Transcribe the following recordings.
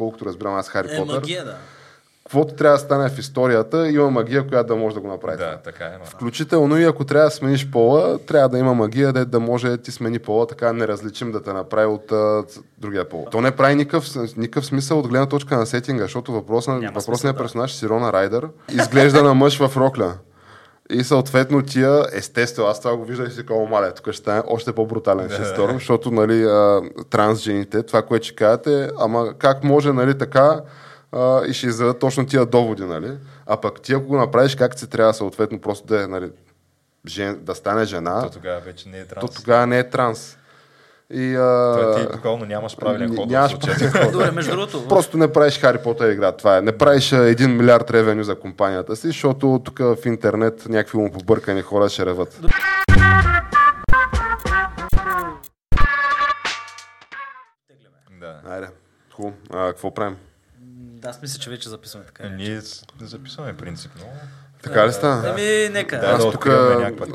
доколкото разбирам аз Хари Е, Потър. магия, да. Каквото трябва да стане в историята, има магия, която да може да го направи. Да, така е. ма. Включително и ако трябва да смениш пола, трябва да има магия, да, да може да ти смени пола, така неразличим да те направи от а, другия пол. То не прави никакъв, никакъв смисъл от гледна точка на сетинга, защото въпросният смисъл, да. персонаж Сирона Райдер изглежда на мъж в рокля. И съответно тия, естествено, аз това го виждах и си казвам, маля, тук ще стане още по-брутален шесторм, защото, нали, а, трансжените, това, което ще кажете, ама как може, нали, така, а, и ще издадат точно тия доводи, нали? А пък ти, ако го направиш как се трябва, съответно, просто да е, нали, жен, да стане жена, То тогава вече не е то транс. тогава не е транс. И, а, Той ти буквално нямаш правилен ход. нямаш правилен ход. Добре, между другото, Просто не правиш Хари Потър игра. Това е. Не правиш а, 1 милиард ревеню за компанията си, защото тук в интернет някакви му побъркани хора ще реват. Да. Айде, хубаво. Какво правим? да, аз мисля, че вече записваме така. Ние записваме принципно. Така ли стана? Ами, нека. Да, Аз да тук,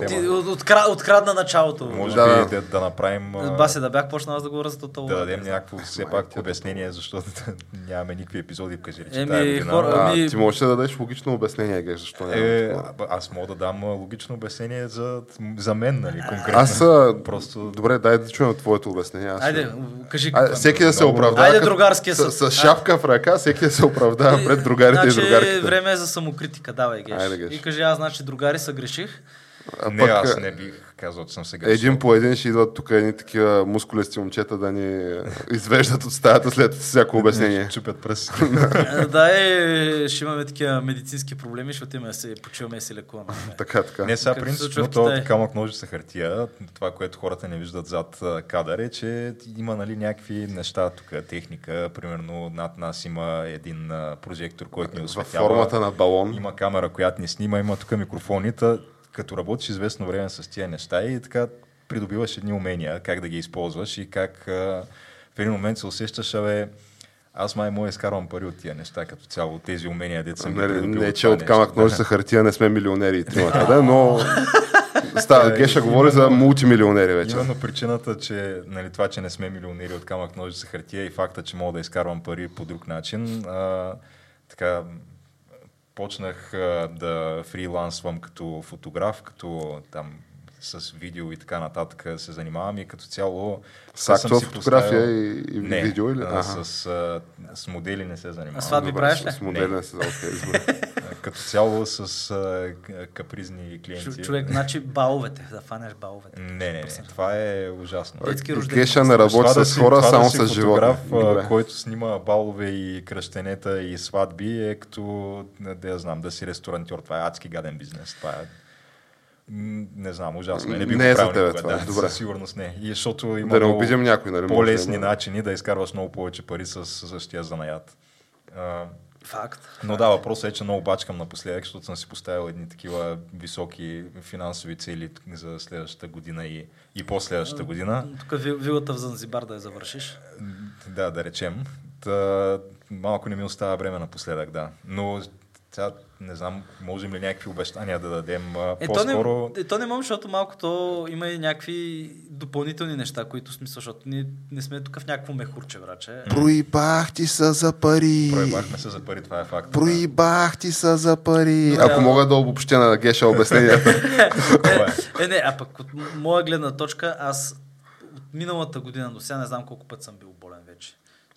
Ти от- откра, открадна началото. Може Да, би да. да, направим... Баси, да бях почнал да говоря за Да дадем някакво все пак обяснение, защото нямаме никакви епизоди в Кажиричи тази Еми, хора, А, Ами- ти можеш да дадеш логично обяснение, Геш, защо няма Е, аз мога да дам логично обяснение за, за мен, нали, конкретно. Аз Просто... Добре, дай да чуем твоето обяснение. Аз Айде, кажи А, какво. всеки да се оправдава. Айде, другарския с, съд. с шапка в ръка, всеки да се оправдава пред другарите значи, и другарките. време е за самокритика, давай, Геш. И кажи, аз, значи, другари, съгреших. А Не, пък, аз не бих казал, че съм сега. Един по един ще идват тук едни такива мускулести момчета да ни извеждат от стаята след всяко обяснение. Чупят пръст. Е, да, е, ще имаме такива медицински проблеми, защото имаме се почиваме и се лекуваме. Така, така. Не, сега принципно в то Китай. камък ножица хартия, това, което хората не виждат зад кадър е, че има нали, някакви неща тук, техника. Примерно над нас има един прожектор, който ни В осветява. формата на балон. Има камера, която ни снима, има тук микрофоните. Като работиш известно време с тия неща и така придобиваш едни умения, как да ги използваш и как а, в един момент се усещаш, абе, аз май да изкарвам пари от тия неща, като цяло, тези умения, деца съм ги Нали, не, от че това от камък ножица хартия не сме милионери и тримата, да, но Става, Да, Геша говори за мултимилионери вече. Именно причината, че нали, това, че не сме милионери от камък ножица хартия и факта, че мога да изкарвам пари по друг начин, а, така, почнах да фрилансвам като фотограф, като там с видео и така нататък се занимавам и като цяло... С актова си фотография поставил- и, и не, видео или? Аха. с, а, с модели не се занимавам. А сватби правиш с- ли? С моделен се окей, добре. А, Като цяло с а, капризни клиенти. Човек, значи баловете, да фанеш баловете. Не, не, не, това е ужасно. Геша не работи с си- хора, това само да с животни. фотограф, а, Добре. който снима балове и кръщенета и сватби е като, не, да я знам, да си ресторантьор. Това е адски гаден бизнес. Това е не знам, ужасно. е. Не, би Не е за тебе никога, това, да, добре. Със сигурност не. И защото има Да не обидим някой, нали? да по-лесни начини да изкарваш много повече пари с същия занаят. А, Факт. но да, въпросът е, че много бачкам напоследък, защото съм си поставил едни такива високи финансови цели за следващата година и, и последващата година. Тук ви- вилата в Занзибар да я завършиш. Да, да речем. Та, малко не ми остава време напоследък, да. Но сега не знам, можем ли някакви обещания да дадем. Е, то По-скоро... не, е, то не можем, защото малко то има и някакви допълнителни неща, които смисъл, защото ние не сме тук в някакво мехурче, враче. Проибах ти са за пари. Проебахме се за пари, това е факт. Проибах ти са за пари. Добре, Ако а- мога да обобщя на Геша обясненията. Е. Е, не, а пък от моя гледна точка, аз от миналата година до сега не знам колко път съм бил болен вече.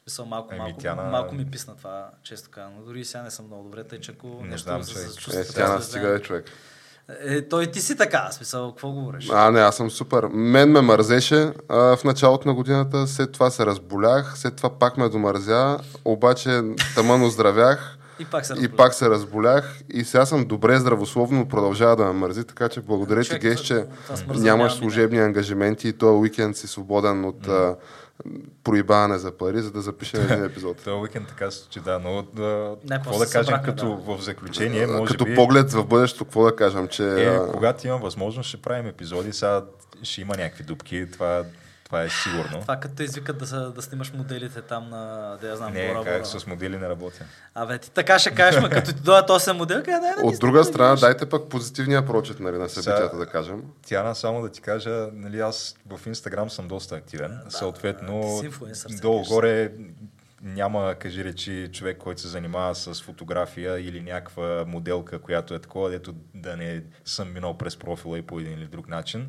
Смисъл, малко, Еми, малко, на- малко ми писна това, често казвам. Но дори и сега не съм много добре, тъй че ако Не нещо знам, се- се Е, тя стига е човек. Е, той ти си така, смисъл, какво говориш? А, не, аз съм супер. Мен ме мързеше а, в началото на годината, след това се разболях, след това пак ме домързя, обаче тъмън оздравях И пак се и разболя. пак се разболях и сега съм добре здравословно, но продължава да ме мързи, така че благодаря ти, Геш, че нямаш няма служебни ангажименти и този уикенд си свободен от а, проибаване за пари, за да запишем един епизод. Този уикенд така се случи, да, но да, Не, какво да кажем събрахме, като в заключение, може Като би... поглед в бъдещето, какво да кажем, че... Е, когато имам възможност, ще правим епизоди. Сега ще има някакви дупки, това, това е сигурно. Това като извикат да, са, да снимаш моделите там на, да я знам, Не, Бора, как Бора. с модели не работя. Абе, ти така ще кажеш, ма като ти дойдат 8 модел, къде да От друга страна, дайте пък позитивния прочет нали, на събитията, да кажем. Тяна, само да ти кажа, нали, аз в Инстаграм съм доста активен. ти Съответно, долу-горе няма, кажи речи, човек, който се занимава с фотография или някаква моделка, която е такова, дето да не съм минал през профила и по един или друг начин.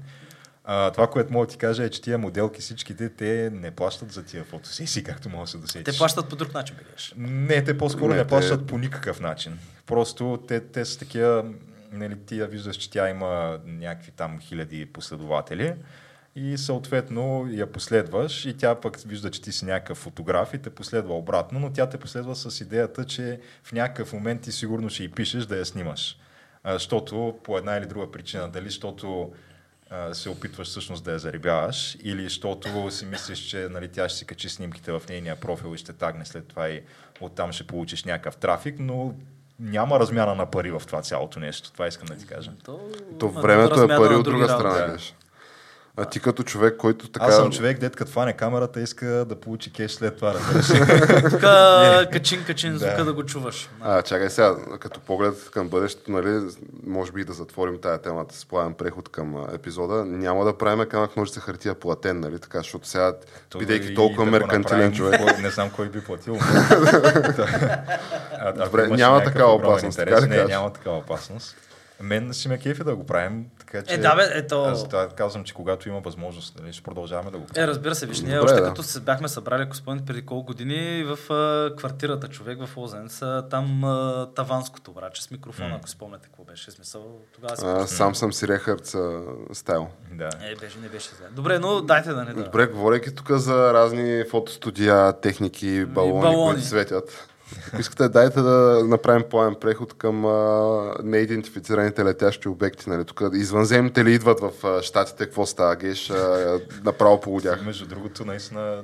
А, това, което мога да ти кажа е, че тия моделки всичките, те не плащат за тия фотосесии, както мога да се досетиш. Те плащат по друг начин, бегаш. Не, те по-скоро Не, не, те- плащат по никакъв начин. Просто те, те са такива, нали, ти я виждаш, че тя има някакви там хиляди последователи и съответно я последваш и тя пък вижда, че ти си някакъв фотограф и те последва обратно, но тя те последва с идеята, че в някакъв момент ти сигурно ще й пишеш да я снимаш. А, Защото по една или друга причина, дали защото се опитваш всъщност да я зарибяваш или защото си мислиш, че нали, тя ще си качи снимките в нейния профил и ще тагне след това и оттам ще получиш някакъв трафик, но няма размяна на пари в това цялото нещо. Това искам да ти кажа. То, То времето е пари от друга страна. да. А ти като човек, който така... Аз съм човек, дет като фане камерата, иска да получи кеш след това. разбираш. Тук качин, качин Да. звука да го чуваш. А, чакай сега, като поглед към бъдещето, нали, може би да затворим тая темата с плавен преход към епизода. Няма да правим камък ножица хартия платен, нали, така, защото сега, То бидейки толкова да меркантилен човек, Не знам кой би платил. А, Добре, няма такава опасност, интерес, така ли Не, няма такава опасност. Мен си ме кефи да го правим, така че... Е, да, бе, ето. Аз това казвам, че когато има възможност, нали, ще продължаваме да го правим. Е, разбира се, виж, ние Добре, още да. като се бяхме събрали, ако спомните, преди колко години в а, квартирата човек в Лозенец, а, там а, таванското враче с микрофона, ако спомняте какво беше смисъл, тогава си... а, сам съм си рехърц а, стайл. Да. Е, беше, не беше зле. Добре, но дайте да не да. Добре, говорейки тук за разни фотостудия, техники, балони, балони. които светят. Ако искате, дайте да направим плавен преход към а, неидентифицираните летящи обекти. Нали? Тук извънземните ли идват в а, щатите, какво става, геш? А, направо полудях. Между другото, наистина,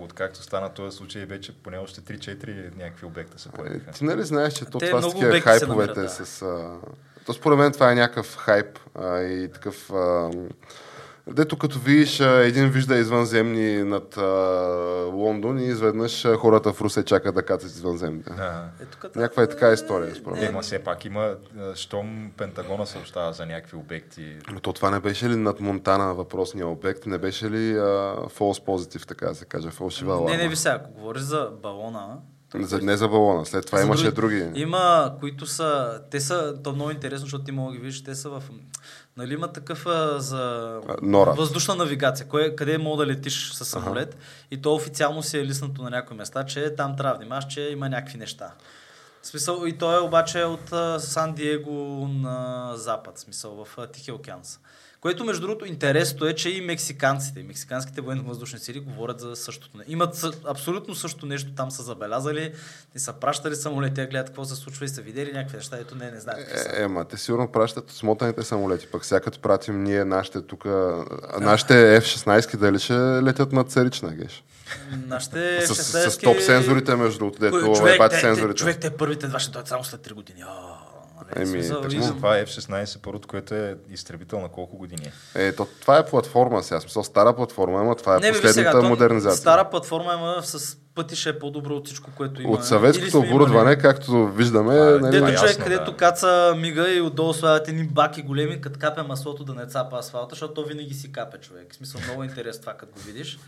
откакто стана този случай, вече поне още 3-4 някакви обекта се Е, появиха. Ти нали знаеш, че то това са такива хайповете намират, да. с... А... То според мен това е някакъв хайп а, и такъв... А... Дето като видиш, един вижда извънземни над а, Лондон и изведнъж хората в Русе чакат да катят извънземните. А, Е, тук, Някаква е така история, според Е, мен. ма все пак има, щом Пентагона съобщава за някакви обекти. Но то това не беше ли над Монтана въпросния обект? Не беше ли а, false positive, така да се каже, фалшива аларма? Не, не, ви сега, ако говориш за балона, За, не за балона, след това За имаше други- други. Има, които са, те са, то е много интересно, защото ти мога да ги видиш, те са в, нали има такъв а, за Нора. въздушна навигация, кое, къде мога да летиш с самолет и то официално си е лиснато на някои места, че там трябва да внимаваш, че има някакви неща. В смисъл, и той е обаче от Сан Диего на запад, смисъл в Тихия океан. Което, между другото, интересното е, че и мексиканците, и мексиканските военно-въздушни сили говорят за същото. не- Имат абсолютно същото нещо, там са забелязали, и са пращали самолети, да гледат какво се случва и са видели някакви неща, ето не, не знаят са. Е, ема, те сигурно пращат смотаните самолети, пък сега като пратим ние нашите тук, нашите F-16 дали ще летят над Царична, геш? Нашите С, с, с топ сензорите, между другото, дето човек, те, те, сензорите. човек, те първите два ще дойдат само след 3 години. А, нали, Еми, смисъл, за- Това е F-16, първото, което е изтребител на колко години е. То, това е платформа сега, смисъл стара платформа, ама това е Не, последната сега, то модернизация. Стара платформа, ама с пъти ще е по-добро от всичко, което има. От съветското сме имали- оборудване, както виждаме, Това е- нали, Дето човек, ясно, където да. каца мига и отдолу слагат едни баки големи, като капе маслото да не цапа асфалта, защото то винаги си капе човек. В смисъл много е интересно това, като го видиш.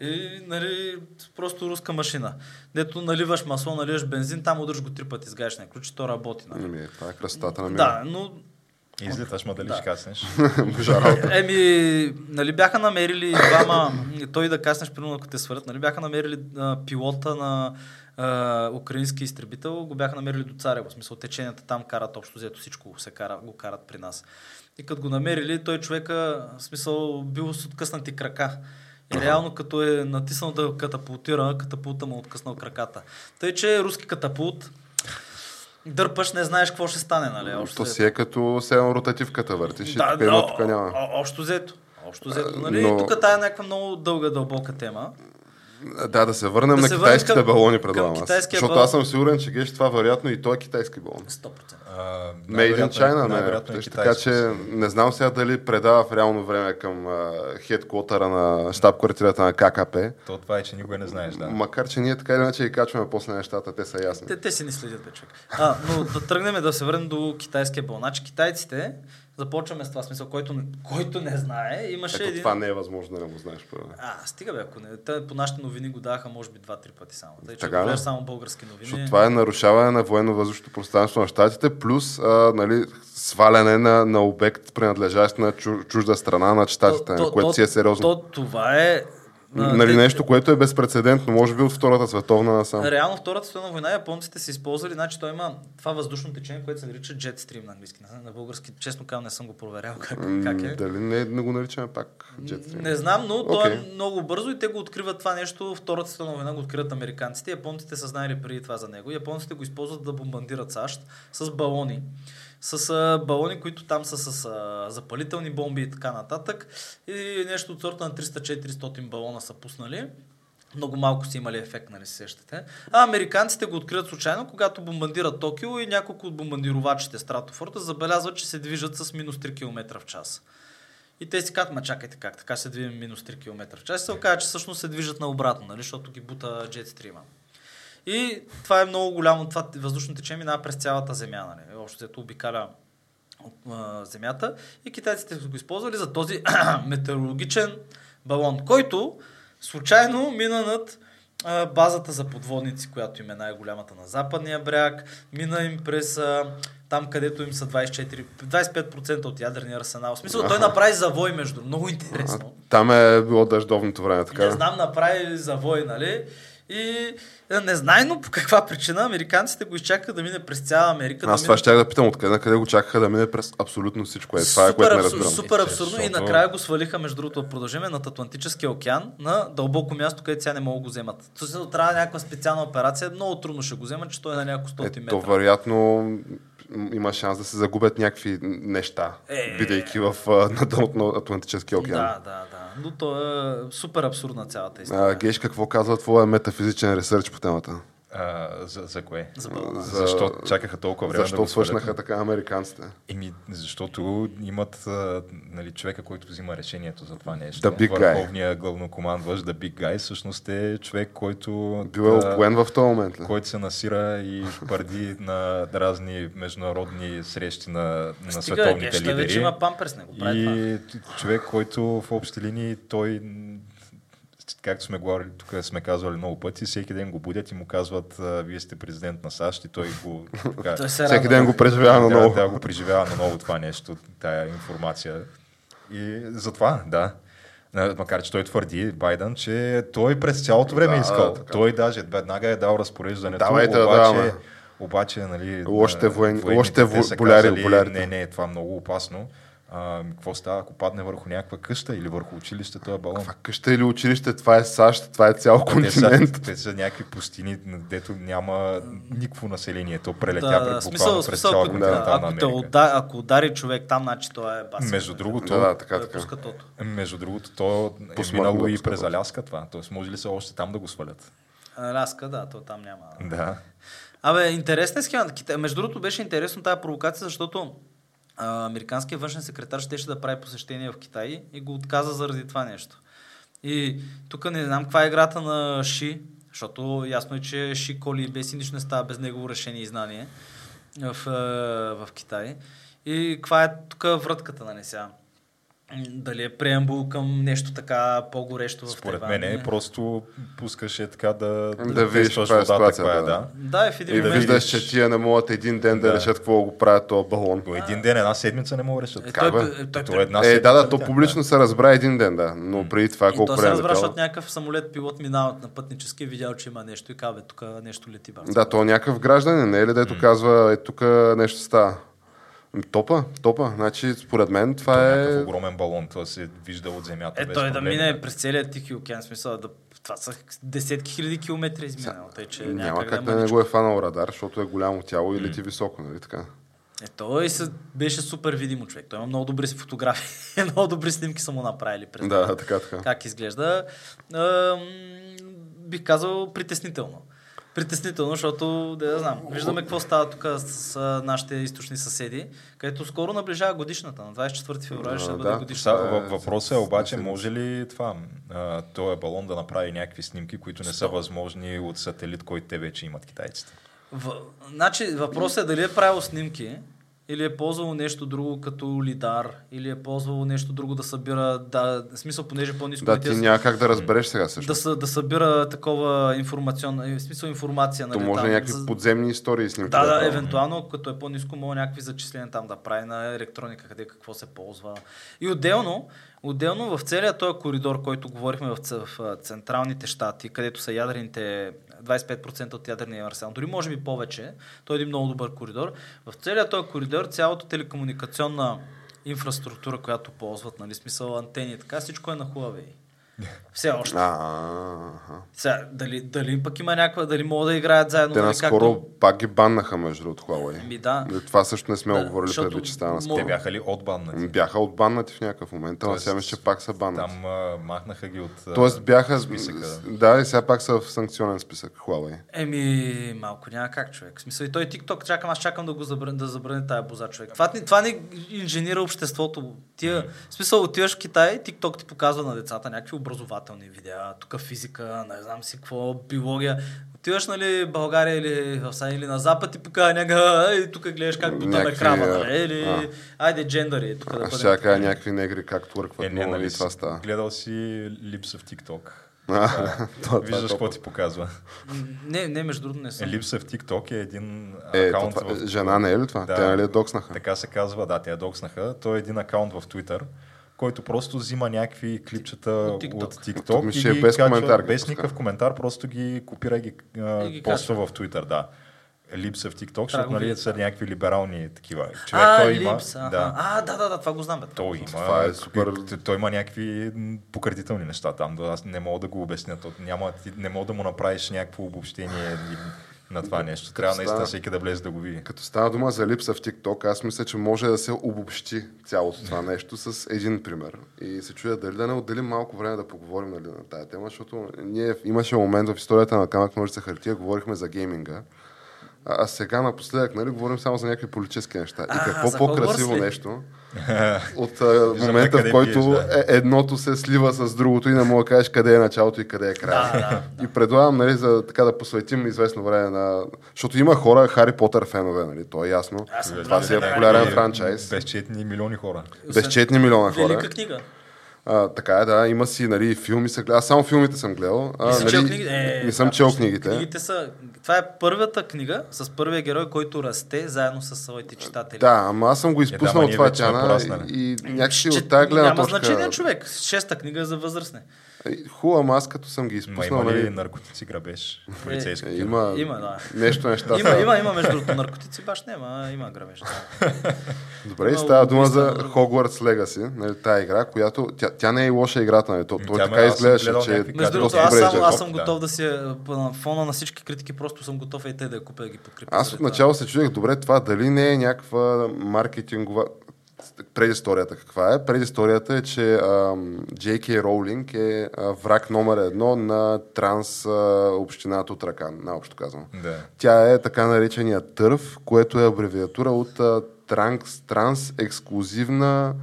И, нали, просто руска машина. Дето наливаш масло, наливаш бензин, там удръж го три пъти с гаечния ключ то работи. Нали? Ами, това е красотата на Да, мира. но Излиташ, ма дали Да. ще каснеш. Еми, нали бяха намерили двама, той да каснеш, примерно ако те свърят, нали бяха намерили а, пилота на а, украински изтребител, го бяха намерили до Царево, в смисъл теченията там карат общо, взето всичко се кара, го карат при нас. И като го намерили, той човека, в смисъл, бил с откъснати крака. И реално като е натиснал да катапултира, катапулта му е откъснал краката. Тъй, че руски катапулт, дърпаш, не знаеш какво ще стане, нали? Общо То си е като седем ротативката въртиш и тук да, има, тук няма. Общо взето. Общо взето, нали? Но... Тук тая е някаква много дълга, дълбока тема. Да, да се върнем Да на се китайските към- балони, предлагам аз. Защото балон. аз съм сигурен, че геш това вероятно и той е китайски балон. 100%. А, Made in е- China, не, най-вероятно е така че не знам сега дали предава в реално време към хедкотъра на щаб-квартирата на ККП. То това е, че никога не знаеш, да. Макар, че ние така или иначе и качваме после нещата, те са ясни. Те, те си ни следят, бе, човек. А, но да тръгнем да се върнем до китайския балон. Значи китайците Започваме с това смисъл, който, който не знае. Имаше Ето един... това не е възможно да не го знаеш. първо. А, стига бе, ако не. Те по нашите новини го даваха, може би, два-три пъти само. Тъй, че Така гледаш само български новини. Защото това е нарушаване на военно-въздушното пространство на щатите, плюс а, нали, сваляне на, на обект, принадлежащ на чу, чужда страна на щатите, То- то- което то- си е сериозно. То, това е... нали, нещо, което е безпредседентно, може би от Втората световна насам. Реално Втората световна война японците са използвали, значи той има това въздушно течение, което се нарича Jet Stream на английски. На, на български, честно казвам, не съм го проверял как, как е. Дали не, не го наричаме пак Jetstream? Не знам, но то Окей. е много бързо и те го откриват това нещо. Втората световна война го откриват американците. Японците са знаели преди това за него. Японците го използват да бомбандират САЩ с балони. С а, балони, които там са с а, запалителни бомби и така нататък. И нещо от сорта на 300-400 балона са пуснали. Много малко си имали ефект, нали се сещате. А американците го откриват случайно, когато бомбандират Токио и няколко от бомбандировачите Стратофорта забелязват, че се движат с минус 3 км в час. И те си казват, ма чакайте как, така се движим минус 3 км в час. И се оказа, че всъщност се движат наобратно, нали, защото ги бута джетстрима. И това е много голямо, това въздушно течение минава през цялата земя, нали, общо взето обикаля а, земята и китайците са го използвали за този метеорологичен балон, който случайно мина над а, базата за подводници, която им е най-голямата на западния бряг, мина им през а, там, където им са 24, 25% от ядрения арсенал. В смисъл, той направи завой между. Много интересно. Там е било дъждовното време, така. Не знам, направи завой, нали? И е, незнайно по каква причина американците го изчакаха да мине през цяла Америка. Аз да това мине... ще да питам откъде на къде го чакаха да мине през абсолютно всичко. Е, това е, което не абсур- разбирам. Супер абсурдно и Защото- накрая го свалиха, между другото, продължиме над Атлантическия океан на дълбоко място, където сега не могат да го вземат. То трябва някаква специална операция, много трудно ще го вземат, че той е на няколко стоти Ето, метра. вероятно м, има шанс да се загубят някакви неща, Е. бидейки в на дъното на Атлантическия океан. Да, да, да. Но то е супер абсурдна цялата история. А, Геш, какво казва твоя метафизичен ресърч по темата? А, за, за кое? За. За- Защо чакаха толкова време Защо да го свършнаха така американците? Еми, защото имат а, нали, човека, който взима решението за това нещо. The big guy. Върховният главнокомандващ, The Big Guy, всъщност е човек, който... Бил е да, опоен в този момент ли? който се насира и парди на разни международни срещи на, на Стига, световните Геш, лидери. вече има памперс, не го прави това. И т- човек, който в общи линии той, както сме говорили, тук сме казвали много пъти, всеки ден го будят и му казват, вие сте президент на САЩ и той го... Така, Той се Всеки ден го преживява на да, ново. да, го преживява на ново това нещо, тая информация. И затова, да. Макар, че той твърди, Байден, че той през цялото време Да, искал. така. Той даже веднага е дал разпореждането, Давайте да обаче, даваме. обаче, нали, Лошите а, воен- са боляри, казали, болярите. Не, не, това е много опасно. А, какво става, ако падне върху някаква къща или върху училище, този балон? Това къща или училище, това е САЩ, това е цял Те са, континент. те са някакви пустини, дето няма никакво население. То прелетя Да, да, да, буквално смисъл, през смисъл, цяла ако, континентална ако, те Америка. удари, ако удари човек там, значи това е бас. Между другото, Да, да, така, Той така. Между другото, то е минало и през. Аляска това. Тоест, може ли се още там да го свалят? Аляска, да, то там няма. Да. Абе, интересна е схема. Между другото беше интересно тази провокация, защото американският външен секретар щеше да прави посещение в Китай и го отказа заради това нещо. И тук не знам каква е играта на Ши, защото ясно е, че Ши коли и беси нищо не става без негово решение и знание в, в Китай. И каква е тук вратката, нали сега? Дали е преамбул към нещо така по-горещо в Според Тайван? мен е просто пускаше така да, Да видиш тестваш каква е ситуацията, е, да. да. Да, в един И момент... виждаш, че тия не могат един ден да Да. решат какво го правят този балон. По един ден, една седмица не мога да решат. Е, Как, той, бе? е, той, То е една Е, седмица да, да, то публично се разбра един ден, да. Но преди това И колко то се време разбра, защото някакъв самолет пилот минава на пътнически и видял, че има нещо и казва, бе, тук нещо лети. Бе. Да, то е някакъв гражданин, не е ли, дето казва, е тук нещо става. Топа, топа. Значи, според мен това Това е... е... някакъв огромен балон, това се вижда от земята. Е, той да проблеми, мине през целия Тихи океан, смисъл да... Това са десетки хиляди километри изминало, тъй че Няма как да да е не го е фанал радар, защото е голямо тяло и лети високо, нали така? Е, той се, беше супер видимо човек. Той има много добри фотографии, много добри снимки са му направили през Да, така, така. как изглежда. Ам, бих казал притеснително. Притеснително, защото, да я знам, виждаме какво става тук с, нашите източни съседи, където скоро наближава годишната. На 24 февруари ще А, бъде да. годишната. Въпросът е обаче, може ли това, този балон да направи някакви снимки, които не са възможни от сателит, който те вече имат китайците? В... Значи, въпросът е дали е правил снимки или е ползвало нещо друго като лидар, или е ползвало нещо друго да събира, да, в смисъл, понеже по-низко Да, ти няма как да разбереш сега също. да, да събира такова информационна, в смисъл информация. То нали, може там, някакви за- подземни истории с ним. да, да, правят. евентуално, като е по-низко, мога някакви зачисления там да прави на електроника, къде какво се ползва. И отделно, отделно в целия този коридор, който говорихме в, централните щати, където са ядрените 25% от ядрения арсенал, дори може би повече, той е един много добър коридор. В целия този коридор, цялата телекомуникационна инфраструктура, която ползват, нали, смисъл антени и така, всичко е на Huawei. Все още. Сега, дали, дали пък има някаква, дали могат да играят заедно, Те нали, наскоро пак ги баннаха между другото Huawei. Ми да. Това също не сме Да, го говорили защото преди, че стана мо- Те скоро. бяха ли отбаннати? Бяха отбаннати в някакъв момент, ама сега мисля, че пак са баннати. Там а, махнаха ги от Тоест бяха, списъка. да, и сега пак са в санкционен списък Huawei. Еми, малко няма как, човек. В смисъл и той TikTok, чакам, аз чакам да го забрани, да забрани тая боза, човек. Това, ни- това ни инженира обществото. Тия, в смисъл, отиваш в Китай, TikTok ти показва на децата някакви образователни видеа, тук физика, не знам си какво, биология. Отиваш, нали, в България или в Сан или на Запад и показва някаква, и тук гледаш как бутаме Някакви, крава, нали, или, а. айде, джендъри, тук да бъдем. ще кажа някакви негри как твъркват, Е, не, нали това става. гледал си липса в TikTok. А, това- Виждаш това- какво ти показва. Не, не, между другото не Е, съм. липса в TikTok е един Е, акаунт това, в... жена не е ли това? Да. Те нали я докснаха? Така се казва, да, те я докснаха. Той е един акаунт в Twitter, който просто взима някакви клипчета От TikTok. От TikTok и ще е ги без качва, коментар ги без никакъв коментар, просто ги копира и ги, а, И ги поства в Twitter, да. Липса в TikTok, да защото нали, са някакви либерални такива. Човек, а, той има, липс, аха. да, А, да, да, да, това го знам, бе. той има, Това е супер. той- има някакви пократителни неща там, да, аз не мога да го обясня, то няма, не мога да му направиш някакво обобщение на това нещо. Трябва наистина става- всеки да влезе да го види. Като става дума за липса в TikTok, аз мисля, че може да се обобщи цялото това нещо с един пример. И се чуя дали да не отделим малко време да поговорим нали, на тази тема, защото ние имаше момент в историята на камък ножица хартия, говорихме за гейминга. А, сега напоследък, нали, говорим само за някакви политически неща. И какво за по-красиво нещо от момента, в който е, едното се слива с другото и не мога да кажеш къде е началото и къде е края. Да, да, И предлагам, нали, за така да посветим известно време на... Защото има хора, Хари Потър фенове, нали, то е ясно. Аз съм Това си е популярен франчайз. Безчетни милиони хора. Безчетни милиона хора. Велика книга. А, така е, да, има си, нали, филми са гледал. Аз само филмите съм гледал. А, Не си нали, чел книгите? Е, не съм да, чел книгите. Книгите са... Това е първата книга с първия герой, който расте заедно с своите читатели. Да, ама аз съм го изпуснал да, ама ние това тяна пораснали. и някакси Че от тази гледна Няма точка... значение, човек. Шеста книга е за възрастни. Е, Хубаво, аз като съм ги Ма изпуснал, има ли нали, наркотици, грабеж, полицейски? е, има, Има, да. нещо неща. Има, има, има, между другото, наркотици баш няма, има грабеж. Добре, Има става дума за убийства. Hogwarts Legacy, нали, тая игра, която тя, тя не е лоша играта, нали, то, той Тя ме- така изглеждаше, че някакви Между другото, аз, изглежда. аз съм Да. готов да си, е, на фона на всички критики, просто съм готов и те да я купя да ги подкрепя. Аз заради от начало се чудех, добре, това дали не е някаква маркетингова... Предисторията каква е? Предисторията е, че ам, J.K. Роулинг е а, враг номер едно на транс а, общината от Ракан, наобщо казвам. Да. Тя е така наречения търв, което е абревиатура от а, транс, транс ексклюзивна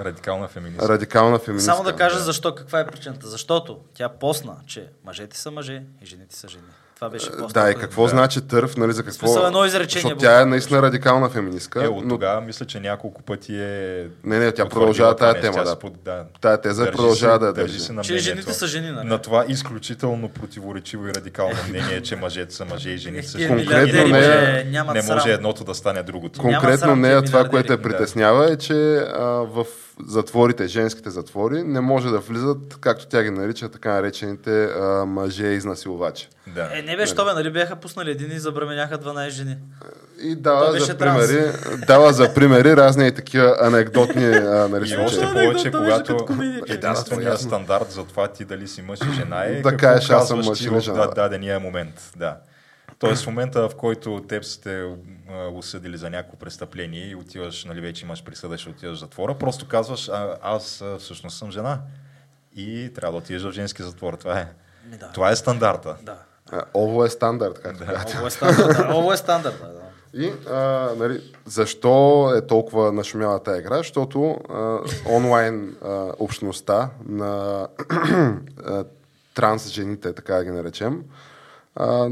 Радикална феминистка. радикална феминистка. Само да кажа защо, каква е причината. Защото тя посна, че мъжете са мъже и жените са жени. Това беше пост. Да, и какво Да. значи търв, нали, за какво? смисъл едно изречение Защото тя е наистина радикална феминистка, Е, от но тогава мисля, че няколко пъти е... Не, не, тя продължава тая тема, да. под- да. Тая теза Държи продължава да държи държи. се на Че жените са жени, нали? На това изключително противоречиво и радикално мнение, че мъжете са мъже и жените са Тия жени. Конкретно не е- Не може едното да стане другото. Конкретно тия това, което я притеснява е, че в затворите, женските затвори, не може да влизат, както тя ги нарича, така наречените а, мъже изнасилвачи. Да. Е, не беше, то бе, нали бяха пуснали един и забременяха 12 жени. И дава за, примери, дава за примери разни и такива анекдотни а, нали, И още повече, когато? Е, това е единственият ясно. стандарт за това ти дали си мъж и жена е Да какво кажеш, аз съм казваш мъж или жена, да. дадения момент. Да. Тоест в момента, в който теб сте осъдили за някакво престъпление и отиваш, нали вече имаш присъда, ще отиваш в затвора, просто казваш, а, аз всъщност съм жена и трябва да отидеш в женски затвор. Това е. Да. Това е стандарта. Да. Ово е стандарт, както казвате. Ово е стандарт. да. Ово е стандарт. Да, да. И а, нали, защо е толкова нашумяла тази игра? Защото а, онлайн а, общността на а, транс жените, така да ги наречем, а,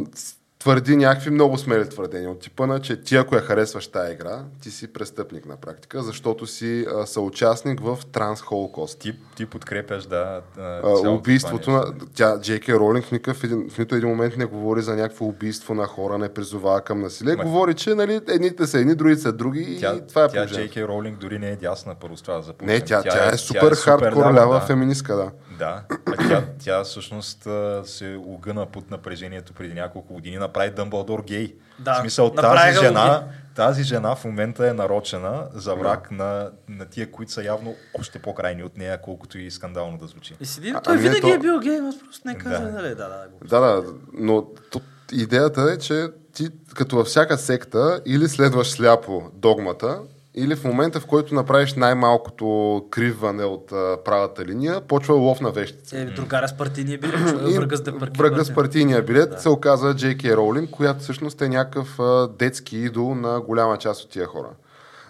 твърди някакви много смели твърдения от типа на, че ти ако я харесваш тази игра, ти си престъпник на практика, защото си а, съучастник в Транс Холокост. Ти, ти подкрепяш, да, а, убийството това на... Тя, Джей Кей Ролинг в, никакъв, в нито един момент не говори за някакво убийство на хора, не призовава към насилие. Ма- Говори, че нали, едните са едни, другите са други Тя, и това е тя. J.K. Ролинг дори не е дясна първо това да Не, започнем. тя, тя, е супер хардкор лява, лява да. феминистка, да. Да, а тя, тя всъщност а, се огъна под напрежението преди няколко години, направи Дъмбълдор гей. Да, в смисъл, тази жена, тази жена в момента е нарочена за враг на, на тия, които са явно още по-крайни от нея, колкото и скандално да звучи. И седи, А, той не, винаги то- е бил гей, аз просто не казвам, Да. нали, да, да, да. Да, да, но то, идеята е, че ти като във всяка секта или следваш сляпо догмата, или в момента, в който направиш най-малкото криване от а, правата линия, почва лов на вещици. Е, другаря с партийния билет, врага с врага с партийния билет се оказа Джей Кей Роулинг, която всъщност е някакъв а, детски идол на голяма част от тия хора.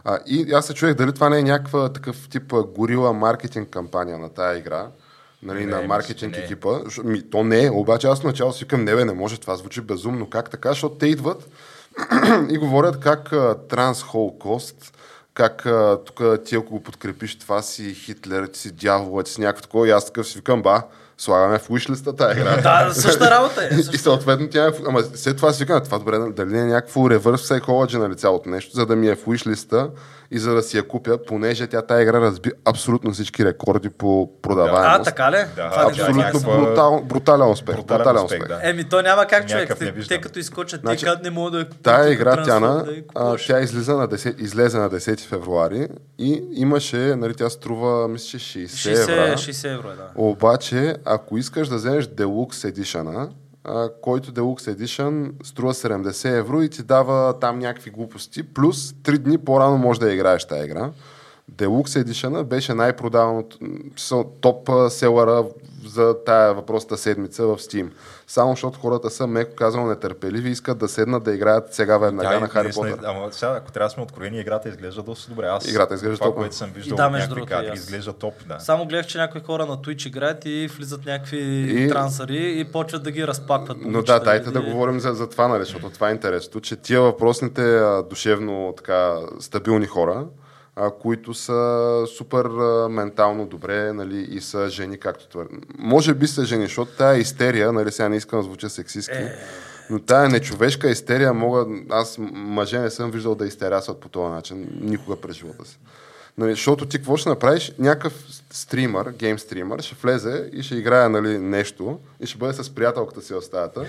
А, и аз се чуех дали това не е някаква такъв тип горила маркетинг кампания на тая игра, нали, Не, на маркетинг не екипа. Ми, то не е, обаче аз начало си викам, не бе, не може, това звучи безумно. Как така? Защото те идват и говорят как транс холокост, как тук ти ако го подкрепиш, това си Хитлер, ти си дявола, ти си някакво такова. И аз такъв си викам, ба, слагаме в уишлиста тази игра. Да, същата работа е. И съответно тя е, ама след това си викам, това добре, дали не е някакво ревърс psychology нали цялото нещо, за да ми е в уишлиста и за да си я купя, понеже тя тази игра разби абсолютно всички рекорди по А, продаваемост. така ли? Да, Това Абсолютно някаква- брутал, брутален успех. Брутален Брутален, успех, успех. да. Еми, то няма как човек. Те, те като изкочат, Значи, те не могат да Тая игра, Тяна, да а, тя излиза на 10, излезе на 10 февруари и имаше, нали, тя струва, мисля, че 60, 60, евро. 60 евро е, да. Обаче, ако искаш да вземеш Deluxe Edition, а, който Deluxe Edition струва 70 евро и ти дава там някакви глупости, плюс 3 дни по-рано можеш да играеш тази игра. Deluxe Edition беше най-продаваното, топ селъра за тая въпросната седмица в Steam. Само защото хората са, меко казано, нетърпеливи и искат да седнат да играят сега веднага и на Хари Потър. Ама сега, ако трябва да сме откровени, играта изглежда доста добре. Аз Играта изглежда това, топ. което съм виждал да, между другото, и кадри, аз. изглежда топ, да. Само гледах, че някои хора на Twitch играят и влизат някакви И- трансари и почват да ги разпакват. Но да, дайте и- да говорим за, за това, нали, защото това е интересно, че тия въпросните душевно така стабилни хора, а, които са супер а, ментално добре нали, и са жени, както твърди. Може би са жени, защото тая истерия, нали, сега не искам да звуча сексистки, Е. но тая нечовешка истерия мога, аз мъже не съм виждал да изтерясват по този начин никога през живота си. Нали, защото ти какво ще направиш? Някакъв стример, гейм стример, ще влезе и ще играе нали, нещо и ще бъде с приятелката си в стаята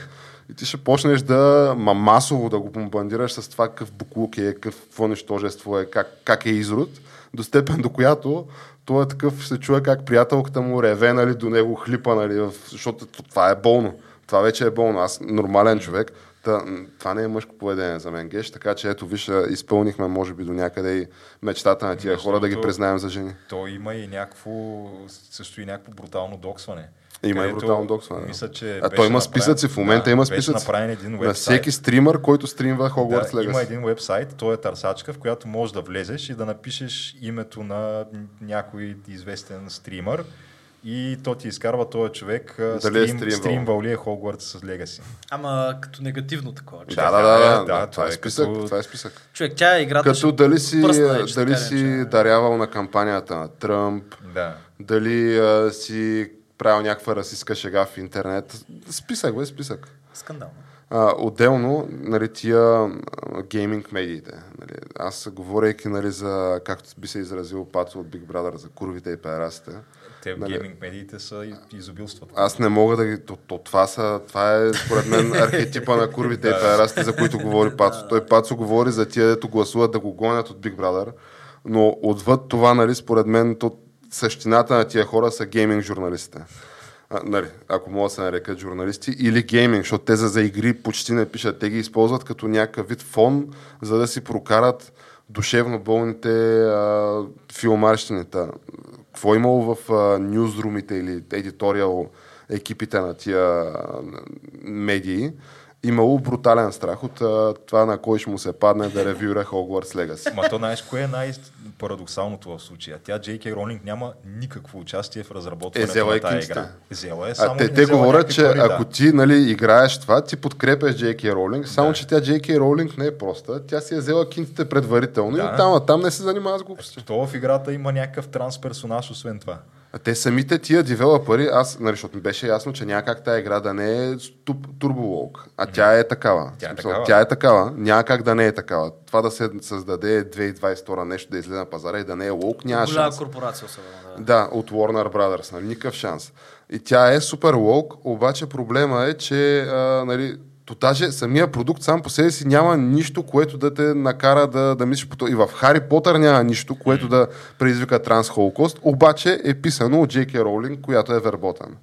и ти ще почнеш да ма масово да го бомбандираш с това какъв буклук е, какво нещожество е, как, как е изрод, до степен до която той е такъв, се чуе как приятелката му реве нали, до него, хлипа, нали, защото това е болно. Това вече е болно. Аз нормален човек, Та, това не е мъжко поведение за мен, Геш, така че ето, виж, изпълнихме, може би, до някъде и мечтата на тия Между хора да ги признаем за жени. То има и някакво, също и някакво брутално доксване. Има и брутално доксване, да. Мисля, че А той има списъци, в момента има беше списъци. направен един На всеки стример, който стримва Hogwarts Да, има Legacy. един вебсайт, той е търсачка, в която можеш да влезеш и да напишеш името на някой известен стример и то ти изкарва този човек Дали е стрим, стримвал. стримвал ли е Хогвартс с Legacy. Ама като негативно такова. Че. Да, да, да, да, Да, да, това това е е списък, като- това е списък. Човек, тя е играта. Като дали си, пръсна, е, дали си че- дарявал на кампанията на Тръмп, Да. дали а, си правил някаква расистска шега в интернет. Списък, бе, списък. Скандално. А, отделно, нали, тия гейминг медиите. Нали, аз говорейки нали, за, както би се изразил Пацо от Big Brother, за курвите и пеарасите, Те Нали. гейминг медиите са и- изобилстват. аз не мога да ги... То, то, това, са, това е, според мен, архетипа на курвите и Да. пеарасите, за които говори Пацо. Той Пацо говори за тия, дето гласуват да го гонят от Big Brother, но отвъд това, нали, според мен, то, същината на тия хора са гейминг журналистите. Нали, ако могат да се нарекат журналисти, или гейминг, защото те за, за игри почти не пишат. Те ги използват като някакъв вид фон, за да си прокарат душевно болните а, филмарщините. Какво е имало в а, нюзрумите или едиториал екипите на тия а, медии? Имало брутален страх от а, това на кой ще му се падне да ревюра Hogwarts Legacy. Ма то знаеш кое е най... парадоксалното в случая. Тя, J.K. Ролинг, няма никакво участие в разработването Е, взела е на тази игра. Взела е, само А те, те говорят, че пари, ако да. ти нали, играеш това, ти подкрепяш J.K. Ролинг, само Да. че тя J.K. Ролинг не е проста. Тя си е взела кинтите предварително Да. и оттам, а там не се занимава с глупости. То в играта има някакъв транс персонаж, освен това. А те самите тия девелопери, аз, нали, защото ми беше ясно, че няма как тази игра да не е турболог, а тя е такава. Тя е такава. Тя е такава, няма как да не е такава. Това да се създаде 2022 нещо, да излезе на пазара и да не е лоук, няма Голяма шанс. корпорация особено. Да. Да, от Warner Brothers, нали? Никакъв шанс. И тя е супер лок, обаче проблема е, че а, нали, то даже самия продукт сам по себе си няма нищо, което да те накара да, да мислиш по това. И в Хари Потър няма нищо, което да предизвика транс холокост, обаче е писано от Джейки Роулинг, която е верботен.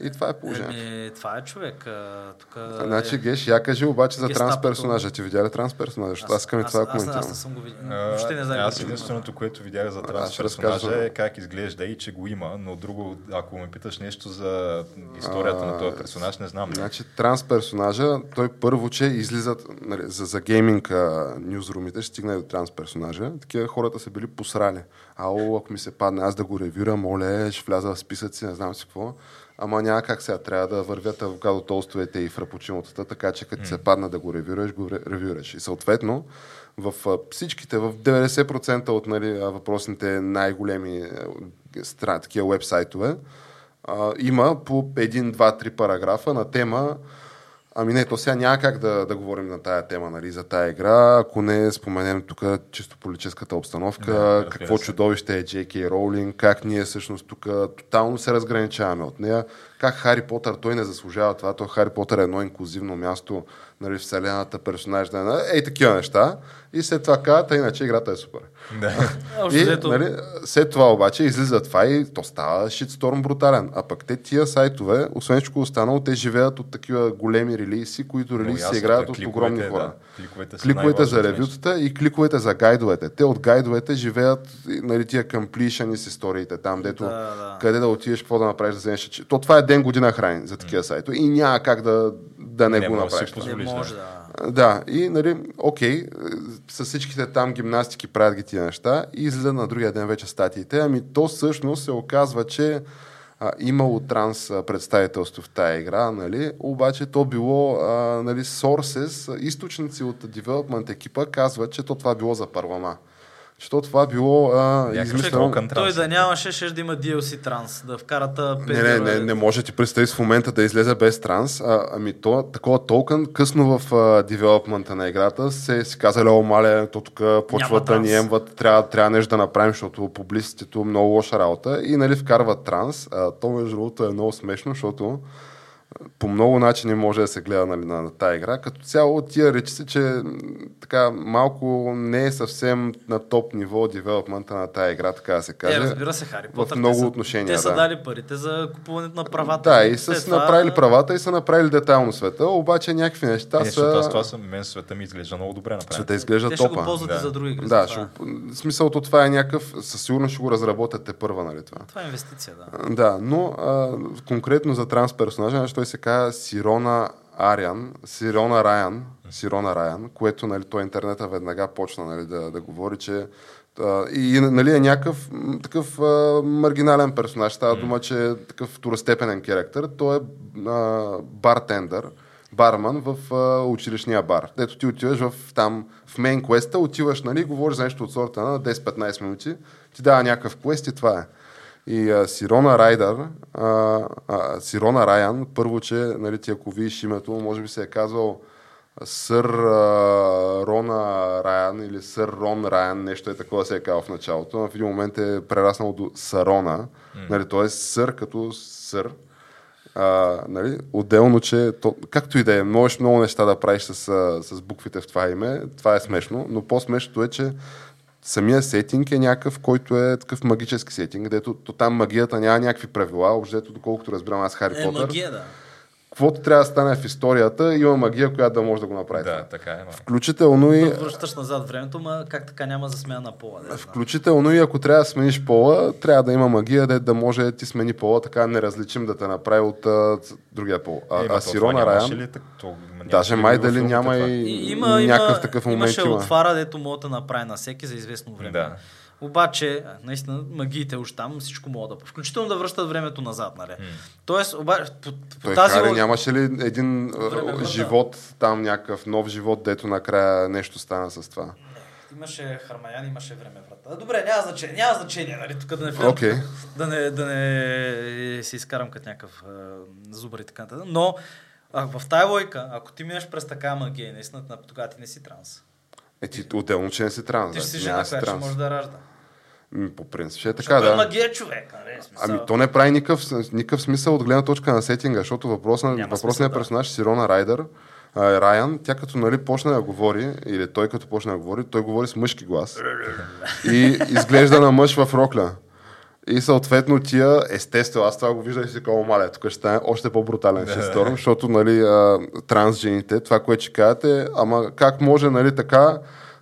И това е положението. Еми, това е човек. а, Тук Значи, Геш, я кажи обаче за Гестапото. транс персонажа. Ти видя ли транс персонажа? Защото аз искам и това да аз, аз, аз, коментирам. не съм го видял. А, Въобще не знам. аз единственото, което видях за Аз транс ще персонажа разкажа. е как изглежда и че го има, но друго, ако ме питаш нещо за историята на този персонаж, не знам. Значи, транс персонажа, той първо, че излизат нали, за, за гейминг а, нюзрумите, ще стигна и до транс персонажа. Такива хората са били посрали. Ало, ако ми се падне, аз да го ревюрам, моля, ще вляза в списъци, не знам си какво. Ама няма как сега, трябва да вървят авокадо толстовете и фрапучинотата, така че като ти се падна да го ревюраш, го ре- ревюраш. И съответно, в всичките, в 90% от нали, въпросните най-големи стра, такива вебсайтове, а, има по един, два, три параграфа на тема Ами не, то сега няма как да, да говорим на тая тема, нали, за тая игра, ако не споменем тук чисто политическата обстановка, Да, какво се. чудовище е Джейки Роулинг, как ние всъщност тук тотално се разграничаваме от нея, как Хари Потър, той не заслужава това, то Хари Потър е едно инклюзивно място, нали, вселената, персонаж, да, ей такива неща. И след това казват, а иначе играта е супер. Да. И, нали, след това обаче излиза това и то става шитсторм брутален. А пък те тия сайтове, освен всичко останало, те живеят от такива големи релиси, които релиси се играят от огромни хора. Да, кликовете са Кликовете за нещо. ревютата и кликовете за гайдовете. Те от гайдовете живеят нали, тия с историите там, дето Да, да. къде да отидеш, какво да направиш, да вземеш. То това е ден година храни за такива сайтове и няма как да, да не, Не го да направиш. не може да. да. И нали, окей, е, с всичките там гимнастики правят ги тия неща и излиза на другия ден вече статиите. Ами то всъщност се оказва, че а, имало транс представителство в тая игра, нали? обаче то било а, нали, sources, източници от development екипа казват, че то това било за първама. Че то това било а, Някакъв измислено... токен Той да нямаше, ще да има DLC транс, да вкарата Не, не, не, не може ти представи в момента да излезе без транс. А, ами то, такова токен, късно в а, девелопмента на играта, се си казали, о, мале, то тук почват да ни емват, трябва, трябва нещо да направим, защото публистито много лоша работа. И нали вкарват транс. А, то между другото е много смешно, защото по много начини може да се гледа нали, на, на тази игра. Като цяло тия речи си, че така малко не е съвсем на топ ниво девелопмента на тази игра, така да се каже. Е, разбира се, Хари в Потър. много те са, отношения, Те са да. дали парите за купуването на правата. Да, и са си това- направили правата и са направили детайлно света, обаче някакви неща Не, защото аз са... това съм, мен света ми изглежда много добре направено. Света изглежда Те ще го топа. ползват и Да. за други игри. Да, ще, това. смисълто това е някакъв, със сигурност ще го разработят те първа, нали това. Това е инвестиция, да. Да, но а, конкретно за транс персонажа, значи той се казва Сирона Ариан, Сирона Райан, Сирона Райан, което нали, той интернета веднага почна нали, да, да говори, че и нали, е някакъв такъв а, маргинален персонаж. Става дума, че е такъв второстепенен характер. Той е а, бартендър, барман в а, училищния бар. Дето ти отиваш в, там в мейн квеста, отиваш, нали, говориш за нещо от сорта на 10-15 минути, ти дава някакъв квест и това е. И а, Сирона Райдър, а, а, Сирона Райан, първо, че нали, ти ако видиш името, може би се е казвал Сър а, Рона Райан или Сър Рон Райан, нещо е такова се е казал в началото, но в един момент е прераснал до Сарона, mm. нали, т.е. Сър като Сър. А, нали, отделно, че то, както и да е, можеш много неща да правиш с, с буквите в това име, това е смешно, но по-смешното е, че самия сетинг е някакъв, който е такъв магически сетинг, където то там магията няма някакви правила, общо доколкото разбирам аз Хари Е, Потър. магия, да. Каквото трябва да стане в историята, има магия, която да може да го направи. Да, така е. Включително и, Връщаш назад времето, ма как така няма за смяна на пола? Знам. включително и ако трябва да смениш пола, трябва да има магия, да, да може да ти смени пола, така неразличим да те направи от а, другия пол. А, Е, а Сирона Райан, ли так- то даже май дали няма това? и, И, има, някакъв има, такъв момент имаше има. отвара, дето мога да направи на всеки за известно време. Да. Обаче, наистина, магиите уж там, всичко могат да... Включително да връщат времето назад, нали? Тоест, обаче, по, по Той тази... Хари нямаше ли един Време живот, там някакъв нов живот, дето накрая нещо стана с това? Имаше Хармаян, имаше време врата. Добре, няма значение, няма значение, нали? Тук да не влизам, Окей. да не, да не се изкарам като някакъв зубър и така нататък. Но а, в тая лойка, ако ти минеш през такава магия, наистина тогава ти не си транс. Е, ти отделно, че не си транс. Ти да, ще си жена, да която ще може да ражда. М, По принцип ще е така, е да. магия човек, нали? Смисъл. Ами то не прави никакъв, никакъв смисъл от гледна точка на сетинга, защото въпросна, Няма въпросният смисъл, да. персонаж Сирона Райдър, а, Райан, тя като нали, почна да говори, или той като почна да говори, той говори с мъжки глас и изглежда на мъж в рокля. И съответно тия, естествено, аз това го виждах и си казвам, маля, тук ще стане още по-брутален шесторм, защото нали, а, трансжените, това, което ще кажете, ама как може нали, така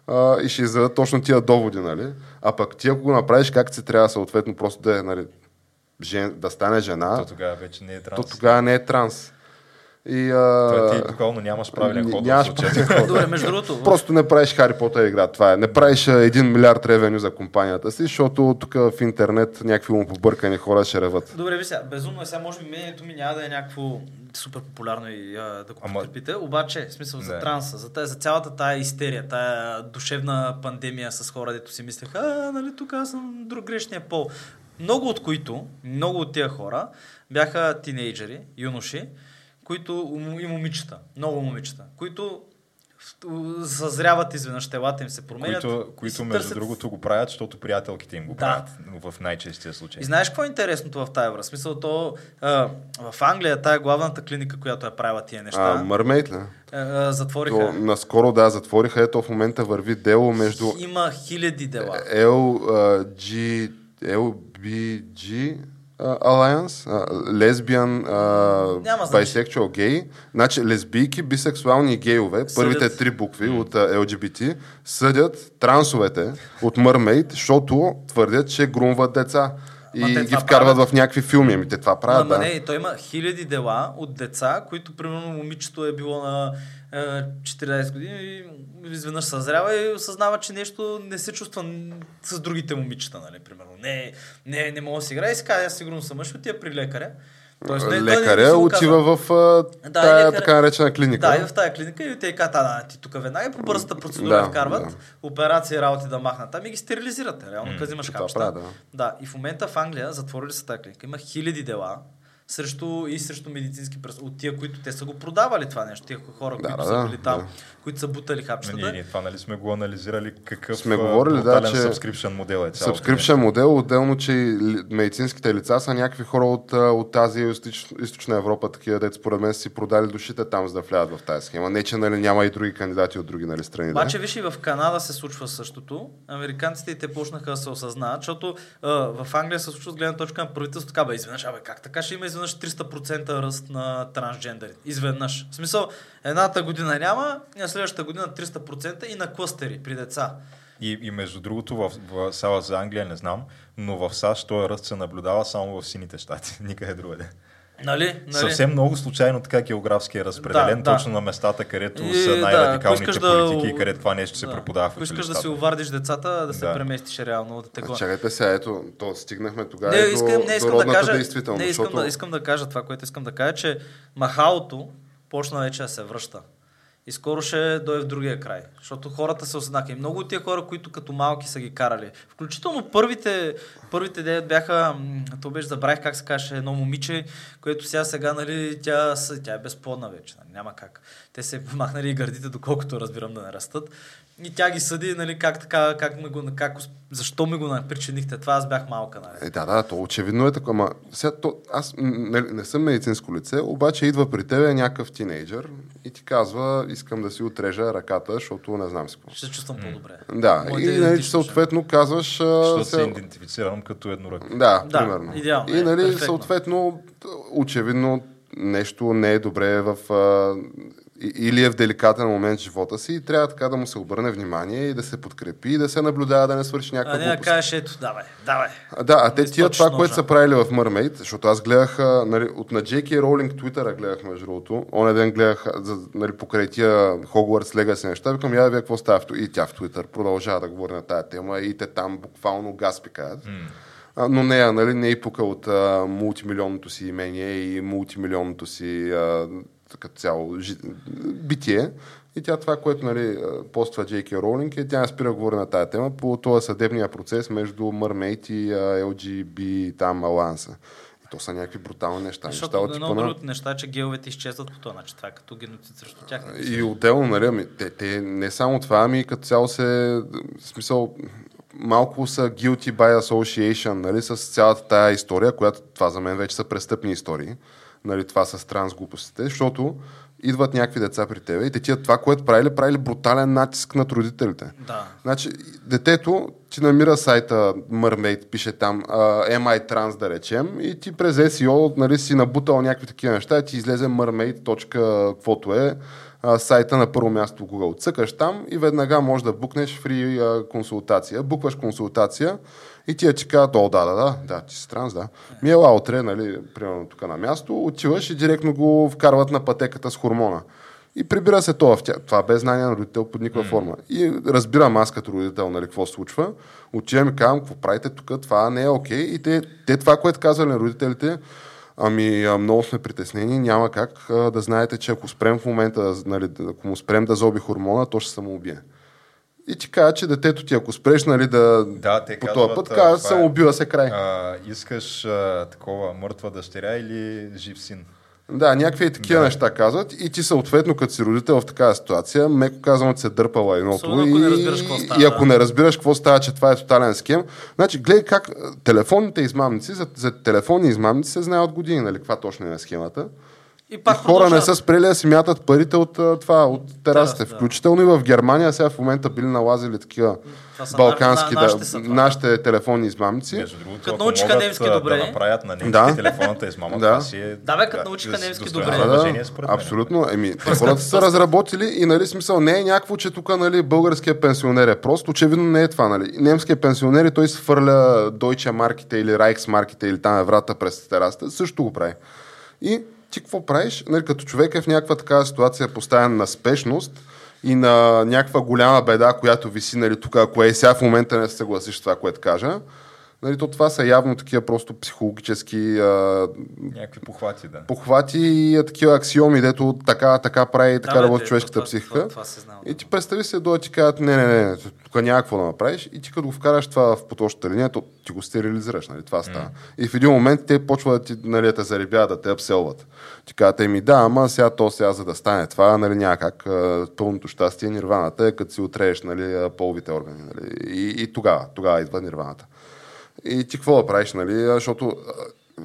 а, и ще издадат точно тия доводи, нали? А пък ти ако го направиш как си трябва съответно просто да е, нали, жен, да стане жена, То тогава вече не е транс. то тогава не е транс. И, а, Той ти буквално нямаш правилен ход. нямаш правилен ход. Добре, между другото, Просто не правиш Хари Потър игра, това е. Не правиш а, един милиард ревеню за компанията си, защото тук в интернет някакви му побъркани хора ще реват. Добре, ви сега, безумно е сега, може би мнението ми няма да е някакво супер популярно и а, да го Ама- подкрепите, обаче, в смисъл за Не. транса, за, тая, за цялата тая истерия, тая душевна пандемия с хора, дето си мислеха, а, нали, тук аз съм друг грешния пол. Много от които, много от тия хора бяха тинейджери, юноши, които и момичета, много момичета, които съзряват изведнъж, телата им се променят. които, които между търсят другото го правят, защото приятелките им го Да. правят в най-честия случай. И знаеш какво е интересното в тази връзка? Смисъл, то, а, в Англия, тая главната клиника, която я правила тия неща, А, Мърмейт ли? а, затвориха. То, наскоро да, затвориха. Ето в момента върви дело между Има хиляди дела. LG, LBG а, Alliance, а, лесбиян, Няма значение. bisexual, гей. Значи лесбийки, бисексуални и гейове, първите Съдят. три букви от а, LGBT, съдят трансовете от Мърмейт, защото твърдят, че грумват деца. И Ма ги вкарват правят. в някакви филми. Ами те това Ама правят, да. не, той има хиляди дела от деца, които, примерно, момичето е било на 14 години и изведнъж съзрява и осъзнава, че нещо не се чувства с другите момичета, нали, примерно. Не, не, не мога да си играе и си казва, аз сигурно съм мъж, отива при лекаря. Тоест, не, не- не Лекаря го отива в а, Да, тая лекаря- така наречена клиника. Да, и в тази клиника и те казват, да, ти тук веднага по бързата процедура Да, вкарват, да. операция, работи да махнат там и ги стерилизират. Реално, М, къде имаш хапчета. да. да. и в момента в Англия затворили са тази клиника. Има хиляди дела срещу и срещу медицински прес... от тия, които те са го продавали това нещо, тия хора, Да, които да, са да, били там, да. които са бутали Ами хапчетата. Ние, ние това нали сме го анализирали какъв Сме говорили, да, че subscription модел е цялото Subscription модел, отделно, че медицинските лица са някакви хора от, от тази източ- източна Европа, такива, дето според мен си продали душите там, за да влязат в тази схема. Не, че нали, няма и други кандидати от други нали, страни. Обаче, да? виж и в Канада се случва същото. Американците и те почнаха да се осъзнават, защото а, в Англия се случва с гледна точка на правителството. Така бе, изведнъж, абе, как така ще има изведнъж 300% ръст на трансджендери? Изведнъж. В смисъл, едната година няма, а следващата година 300% и на клъстери при деца. И, и между другото, в, в сала за Англия не знам, но в САЩ този ръст се наблюдава само в сините щати, никъде другаде. Нали? нали? Съвсем много случайно така географски е разпределен, Да, да. точно на местата, където И, са да, най-радикалните искаш да- политики и където това нещо се Да. преподава в Ако искаш да си увардиш децата, да се Да. преместиш реално да те А, чакайте сега, ето, то стигнахме тогава Не, искам, до, не до искам да родната кажа, действителност. не искам, защото... да, искам да кажа това, което искам да кажа, че махалото почна вече да се връща. И скоро ще дойде в другия край. Защото хората осъзнаха. И много от тия хора, които като малки са ги карали. Включително първите, първите девет бяха, то беше забравих как се каже, едно момиче, което сега, сега, нали, тя, тя е безплодна вече. Нали, няма как. Те се махнали и гърдите, доколкото разбирам да не растат. И тя ги съди, нали, как така, как ме го, как, защо ми го причинихте това, аз бях малка, нали. Е, да, да, то очевидно е така. Ама, сега, то, аз не, не съм медицинско лице, обаче идва при тебе някакъв тинейджър и ти казва, искам да си отрежа ръката, защото не знам си какво. Ще се чувствам по-добре. Да, Моята и нали, съответно казваш... Защото се идентифицирам като еднорък. Да, Да, примерно. идеално И е, нали, перфектно. съответно, очевидно нещо не е добре в а, или е в деликатен момент в живота си и трябва така да му се обърне внимание и да се подкрепи и да се наблюдава да не свърши някаква А не да глупост. кажеш, ето, давай, давай. А, да, а те тия това, ножа. което са правили в Mermaid, защото аз гледах нали, от на J.K. Ролинг Твитъра гледах между другото. Оня ден гледах нали, покрай тия Хогвартс Legacy неща. Викам, я да вие какво става И тя в Твитър продължава да говори на тая тема и те там буквално газ пикаят. А, но нея, нали, не е пука от а, мултимилионното си имение и мултимилионното си а, като цяло жи... битие. И тя това, което нали, поства Джейки Роулинг, е тя не спира да говори на тая тема по този съдебния процес между Mermaid и LGB там Аланса. И то са някакви брутални неща. неща Защото от едно типа на... другото неща, че геовете изчезват по този начин. Това е като геноцид срещу тях. И отделно, нали, ами, те, те не само това, ами като цяло се, смисъл, малко са guilty by association, нали, с цялата тая история, която това за мен вече са престъпни истории, нали, това с транс глупостите, защото идват някакви деца при тебе и те тия това, което правили, правили брутален натиск над родителите. Да. Значи, детето ти намира сайта Mermaid, пише там uh, MI Trans, да речем, и ти през SEO нали, си набутал някакви такива неща и ти излезе mermaid. каквото е сайта на първо място в Google. Цъкаш там и веднага можеш да букнеш фри консултация. Букваш консултация и тия ти казват, о, да, да, да, да, ти си транс, да. Ми ела утре, нали, примерно тук на място, отиваш и директно го вкарват на пътеката с хормона. И прибира се това в тях. Това без знание на родител под никаква форма. И разбирам аз като родител, нали, какво случва. Отивам и казвам, какво правите тук, това не е окей. И те, те това, което казвали на родителите, ами много сме притеснени, няма как а, да знаете, че ако спрем в момента, нали, ако му спрем да зоби хормона, то ще самоубие. И ти кажа, че детето ти, ако спреш нали, да, Да, те по този път, казва, това е- самоубива се край. А, искаш а, такова мъртва дъщеря или жив син? Да, някакви и такива Да. неща казват и ти съответно като си родител в такава ситуация, меко казвам, че се дърпала едното и, ако не разбираш какво става, и ако да. не разбираш какво става, че това е тотален схем. Значи, гледай как телефонните измамници, за, за телефонни измамници се знае от години, нали, каква точно е схемата. И И пак хора не продължават. са спрели да си мятат парите от а, това, от терасите. да. Включително и в Германия сега в момента били налазили такива балкански, на- да, нашите са това, нашите телефонни измамници. Между другото, Като научиха немски а, добре. да направят на немски Да. телефонната измама, Да. това си е... Да, бе, като научиха с- немски добре. Да, да, абсолютно. Еми, хората са разработили и нали, смисъл не е някакво, че тук нали, българския пенсионер е прост. Очевидно не е това. Нали. Немският пенсионер и той свърля Deutsche марките или Reichs марките или там еврата през терасата. Също го прави. И ти какво правиш? Нали, като човек е в някаква такава ситуация поставен на спешност и на някаква голяма беда, която виси нали, тук, ако е сега в момента не се съгласиш с това, което кажа, нали, то това са явно такива просто психологически а, Някакви похвати, да. похвати и а, такива аксиоми, дето така, така прави и така бе, работи човешката това- психика. това- това се знае. и ти представи се, дойдат ти кажат, не, не, не, тук няма какво да направиш. И ти като го вкараш това в поточната линия, то ти го стерилизираш, нали? Това става. И в един момент те почват да ти, нали, да те заребяват, да те апселват. Ти казват, еми да, ама сега то сега за да стане това, нали, няма как. а, Пълното щастие, нирваната е като си отрееш, нали, половите органи. Нали? И, и тогава, тогава идва нирваната. И ти какво да правиш, нали? Защото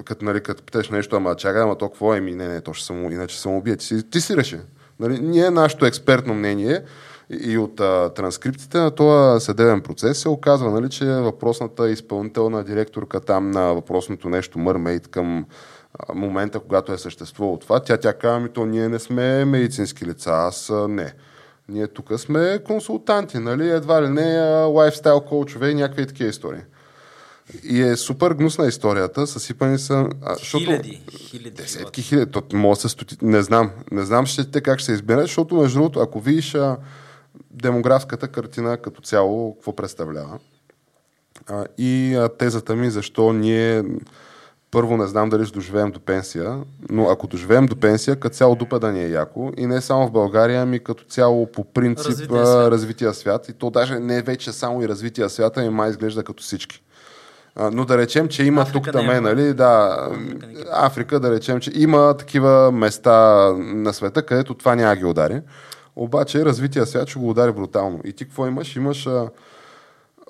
като, нали, като питаш нещо, ама чакай, ама то какво е? Ми, не, не, то ще само, иначе самоубие. Ти си, ти си реши. Нали? Ние, нашето експертно мнение и, от а, транскриптите на този съдебен процес се оказва, нали, че въпросната изпълнителна директорка там на въпросното нещо Mermaid към а, момента, когато е съществувало това, тя тя казва, ми то ние не сме медицински лица, аз а, не. Ние тук сме консултанти, нали? Едва ли не лайфстайл коучове и някакви такива истории. И е супер гнусна историята, съсипани са... А, защото Хиляди, хиляди. Десетки хиляди, то може да стоти... Не знам, не знам ще те как ще се избере, защото между другото, ако видиш а, демографската картина като цяло, какво представлява, а, и а, тезата ми, защо ние първо не знам дали ще доживеем до пенсия, но ако доживеем до пенсия, като цяло дупа да ни е яко и не само в България, ами като цяло по принцип Развития свят. развития свят. И то даже не вече само и развития свят, ами май изглежда като всички. Но да речем, че има Африка тук е таме, много. нали, да, Африка Африка, да речем, че има такива места на света, където това няма ги удари. Обаче развития свят ще го удари брутално. И ти какво имаш? Имаш а,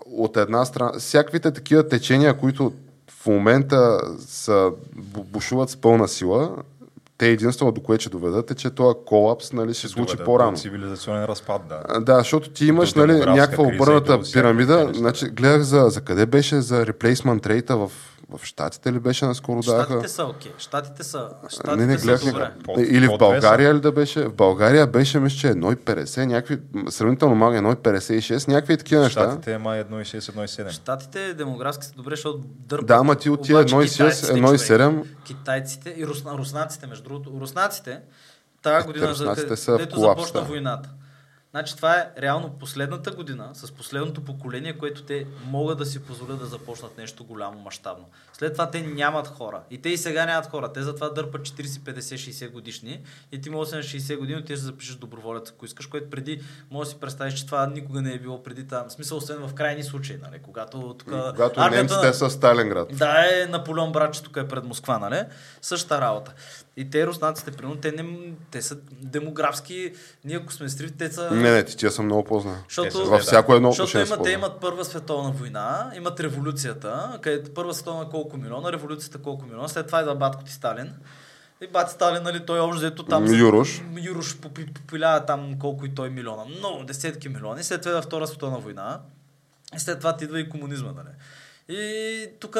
от една страна, всякаквите такива течения, които в момента са, бу- бушуват с пълна сила, те единствено до което ще доведат е, че този колапс нали, ще се случи по-рано. Цивилизационен разпад, да. Да, защото ти имаш нали, някаква обърната пирамида. Значи, гледах за, за къде беше за replacement rate в, в Штатите ли беше наскоро даха? Штатите са окей. Штатите са, щатите Не, не, гледах добре. Под- Или в България ли да беше? В България беше, мисля, че 1,50, някакви, сравнително малки, 1,56, някакви такива неща. Штатите е май 1,6, 1,7. Штатите демографски са добре, защото дърпат. Да, ама ти от тия Обаче 1,6, китайците, 1,7. човек, Китайците и русна, руснаците, между другото. Руснаците, тази година, за, руснаците са в дето колапс, започна да. Значи това е реално последната година с последното поколение, което те могат да си позволят да започнат нещо голямо, мащабно. След това те нямат хора. И те и сега нямат хора. Те затова дърпат 40, 50, 60 годишни. И ти да си на 60 години, ти ще запишеш доброволец, ако искаш, което преди, може да си представиш, че това никога не е било преди там. В смисъл, освен в крайни случаи, нали? Когато тук. Когато армията немците на- са Сталинград. да, е Наполеон брат, че тук е пред Москва, нали? Същата работа. И те руснаците, примерно, те, не, те са демографски, ние ако сме стрив, те са... Не, не, ти тия съм много познал. Защото, са Във всяко едно защото имат, са те имат Първа световна война, имат революцията, където Първа световна колко милиона, революцията колко милиона, след това идва батко ти Сталин. И бати Сталин, нали, той общо взето там... Юруш. Попи- попилява там колко и той милиона. Много, десетки милиони. След това идва Втора световна война. И след това ти идва и комунизма, нали. И тук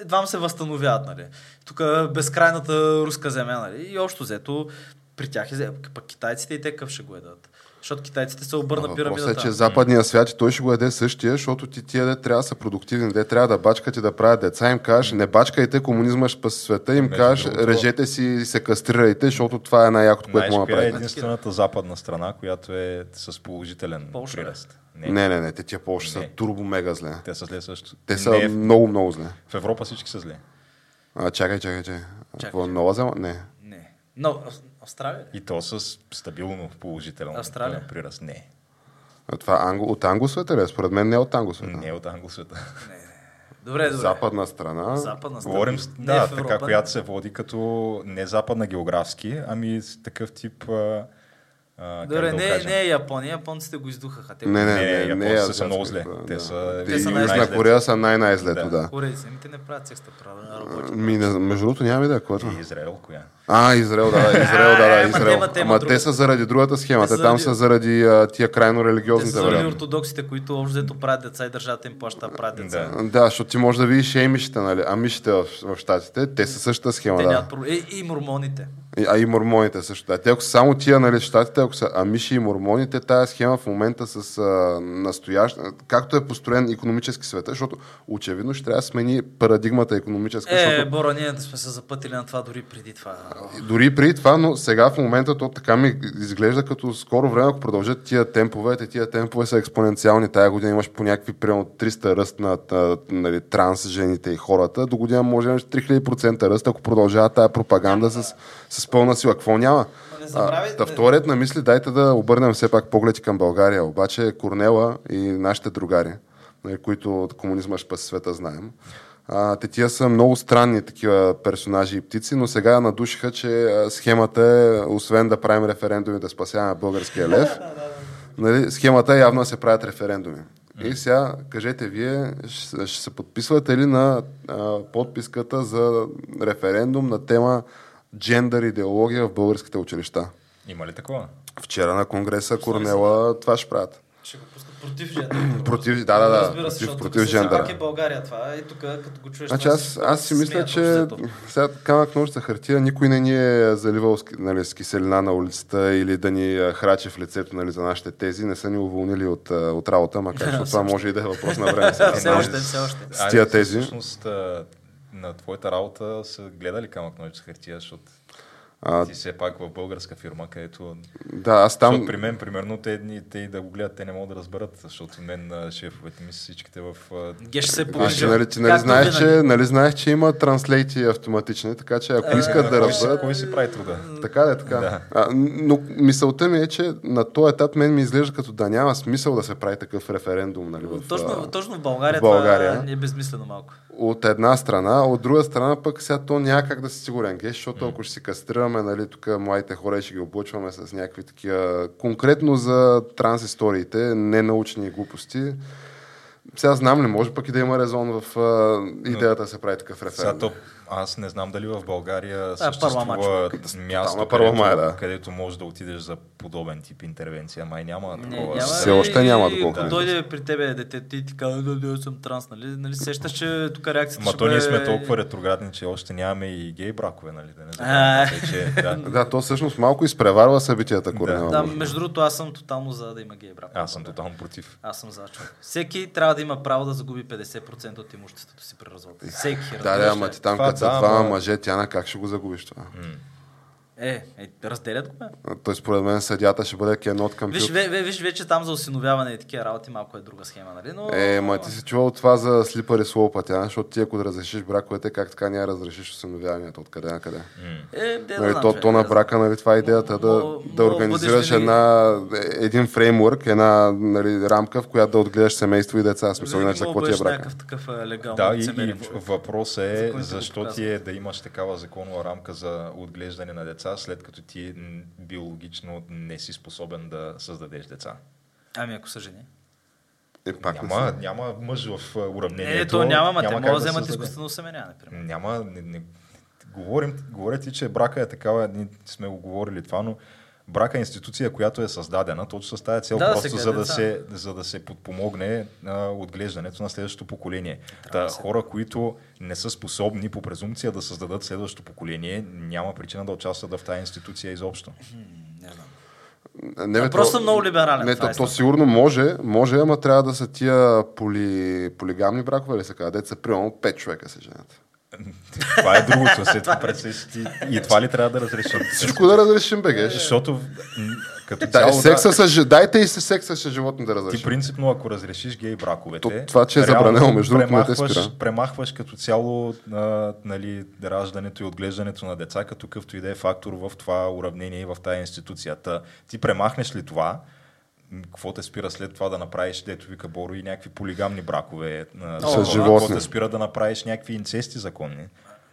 едва се възстановяват, нали. Тук безкрайната руска земя, нали. И общо взето при тях е, пък китайците и те къв ще го едат. Защото китайците се обърна Въпросът е, пирамидата. че западния свят той ще го яде същия, защото ти тия де трябва да са продуктивни, де трябва да бачкат и да правят деца, им кажеш, не бачкайте, комунизма ще спаси света, им кажеш, режете си и се кастрирайте, защото това е най-якото, което мога да е правите. единствената западна страна, която е с положителен Полша, бе. прираст? Не, не, не, те тия Полша са Не. турбо мега зле. Те са зле също. Те Не са е в- много, много зле. В Европа всички са зле. А, чакай, чакай, чакай. Чакай. Нова Зеландия? Не. Не. Но, Австралия? ли? И то с стабилно положителен Австралия? прираст. Не. А това англ... от англосвета ли? е? Според мен не е от англосвета. Не от англосвета. Добре, добре. Западна страна. Западна страна. Говорим, Не да, в така, Европа. която се води като не западна географски, ами такъв тип... А, а, как Добре, да не, не е Япония, японците го издухаха. Те Не, не, Не, не, не, японците е са много зле. група, Те да. са- Те са. Южна Корея са най-най-злето, Да. да. Корейци, ами те не правят секста, правят работа. Ми, не, между другото няма какво е това? И Израел, коя? А, Израел, да, Израел, да, да, Израел. те Ама те са заради другата схема, Те те там заради- са заради а, тия крайно религиозните заради варианти. ортодоксите, които общо взето правят деца и държавата им плаща правят деца. Да. Да, защото ти можеш да видиш емишите, нали? Амишите в, в щатите, те са същата схема, Те да. нямат проблем. И, и мормоните. А и мормоните също. Да. Те ако са само тия, нали, щатите, ако са амиши и мормоните, тая схема в момента с а, настоящ, както е построен економически света, защото очевидно ще трябва да смени парадигмата економическа, Е, защото Бора, ние да сме се запътили на това дори преди това. Дори при това, но сега в момента то така ми изглежда като скоро време, ако продължат тия темпове, те тия темпове са експоненциални. Тая година имаш по някакви примерно 300 ръст на нали, транс жените и хората. До година може да имаш 3000% ръст, ако продължава тая пропаганда с, с пълна сила. Какво няма? Забравяйте- Та вторият на мисли, дайте да обърнем все пак погледи към България. Обаче Корнела и нашите другари, нали, които от комунизма ще спаси света знаем, а, те тия са много странни такива персонажи и птици, но сега надушиха, че схемата е, освен да правим референдуми да спасяваме българския лев, нали, схемата е явно да се правят референдуми. И сега, кажете вие, ще, ще се подписвате ли на а, подписката за референдум на тема джендър идеология в българските училища? Има ли такова? Вчера на Конгреса Корнела това ще правят. Ще го пускат против жендър. Против, да, да, да, Разбира се, против, защото против тук все пак жендъра. е България това. И тук, като го чуеш, Значи аз, аз си се мисля, че сега камък ножица хартия никой не ни е заливал с, нали, с киселина на улицата или да ни а, храчи в лицето нали, за нашите тези. Не са ни уволнили от, от работа, макар че това може и да е въпрос на време. Все още, все още. С тия тези. Всъщност, на твоята работа са гледали камък ножица хартия, защото А, ти все пак в българска фирма, където... да, аз Там... Защото при мен, примерно, те, дни- те и да го гледат, те не могат да разберат, защото мен а, шефовете ми са всичките в... Ге ще се погрижа. нали, ти нали знаеш, че, нали знаеш, че има транслейти автоматични, така че ако искат да разберат... кой си прави труда? Така да е, така. Да. А, но мисълта ми е, че на този етап мен ми изглежда като да няма смисъл да се прави такъв референдум. Нали, в, Точно, точно в България, в България. това е безмислено малко. от една страна, от друга страна пък сега то няма как да си сигурен геш, защото ако ще си кастрираме, нали, тук младите хора и ще ги облъчваме с някакви такива, конкретно за транс историите, ненаучни глупости, сега знам ли, може пък и да има резон в а, идеята да се прави такъв референдум. Аз не знам дали в България е съществува Тотална място, първа където, май, да. където можеш да отидеш за подобен тип интервенция. Май няма Не, такова. няма, Все още няма, доколкото Ако дойде при тебе дете, ти ти казва, да, да, съм транс, нали? нали сещаш, че тук реакцията Ма ще то ние сме толкова ретроградни, че още нямаме и гей бракове, нали? Да не А. забравяме, че, да. Да, то всъщност малко изпреварва събитията, ако Да. Да, между другото, аз съм тотално за да има гей брак. Аз съм тотално против. Аз съм за човек. Всеки трябва да има право да загуби 50% от имуществото си при развод. Всеки. Да, да, ама ти там, като да, двама ама- мъже, тя на как ще го загубиш това? Е, е, разделят го, бе. Той според мен съдята ще бъде кенот към Виж, ве, ве, виж, вече там за осиновяване и такива работи малко е друга схема, нали? Но... Е, ма ти си чувал това за слипари слоу пътя, защото ти ако да разрешиш браковете, как така няма разрешиш усиновяването, откъде на къде? Е, де да Нали, знам, то, то на брака, нали, това е идеята, да, Мо- да организираш една, един фреймворк, една нали, рамка, в която да отгледаш семейство и деца. Смисъл, иначе какво ти е брака? някакъв такъв е, легално Да, и, и въпросът е защо ти е да имаш такава законова рамка за отглеждане на деца, след като ти м, биологично не си способен да създадеш деца. Ами ако са жени. Е, пак не Няма, си. няма мъж в уравнението. Не, то няма, ма те как могат да вземат изкуствено семеняване, примерно. Няма, не, не, говорим, говоря ти, че брака е такава, ние сме го говорили това, но брака е институция, която е създадена точно с тази цел, Да, да просто се за да, се, за да се подпомогне а, отглеждането на следващото поколение. Та, да се- хора, които не са способни по презумпция да създадат следващото поколение, няма причина да участват в тази институция изобщо. Не знам. Не, бе, Просто то- много либерален, Не, това е то, то сигурно може, може, ама трябва да са тия поли, полигамни бракове, ли се казва, деца, примерно 5 човека се женят. Това е другото. След това си ти- и това ли трябва да разрешим? Всичко да разрешим, бе, Защото като Да, цяло, е, секса да, с, дайте и с секса с животни да ти разрешим. принципно, ако разрешиш гей браковете, То- това, че е забранено, между другото, не те премахваш, спира. премахваш като цяло а, нали, раждането и отглеждането на деца, като какъвто и да е фактор в това уравнение и в тази институция. Та, ти премахнеш ли това, какво те спира след това да направиш, дето вика Боро, и някакви полигамни бракове на С животни. Какво те спира да направиш някакви инцести законни?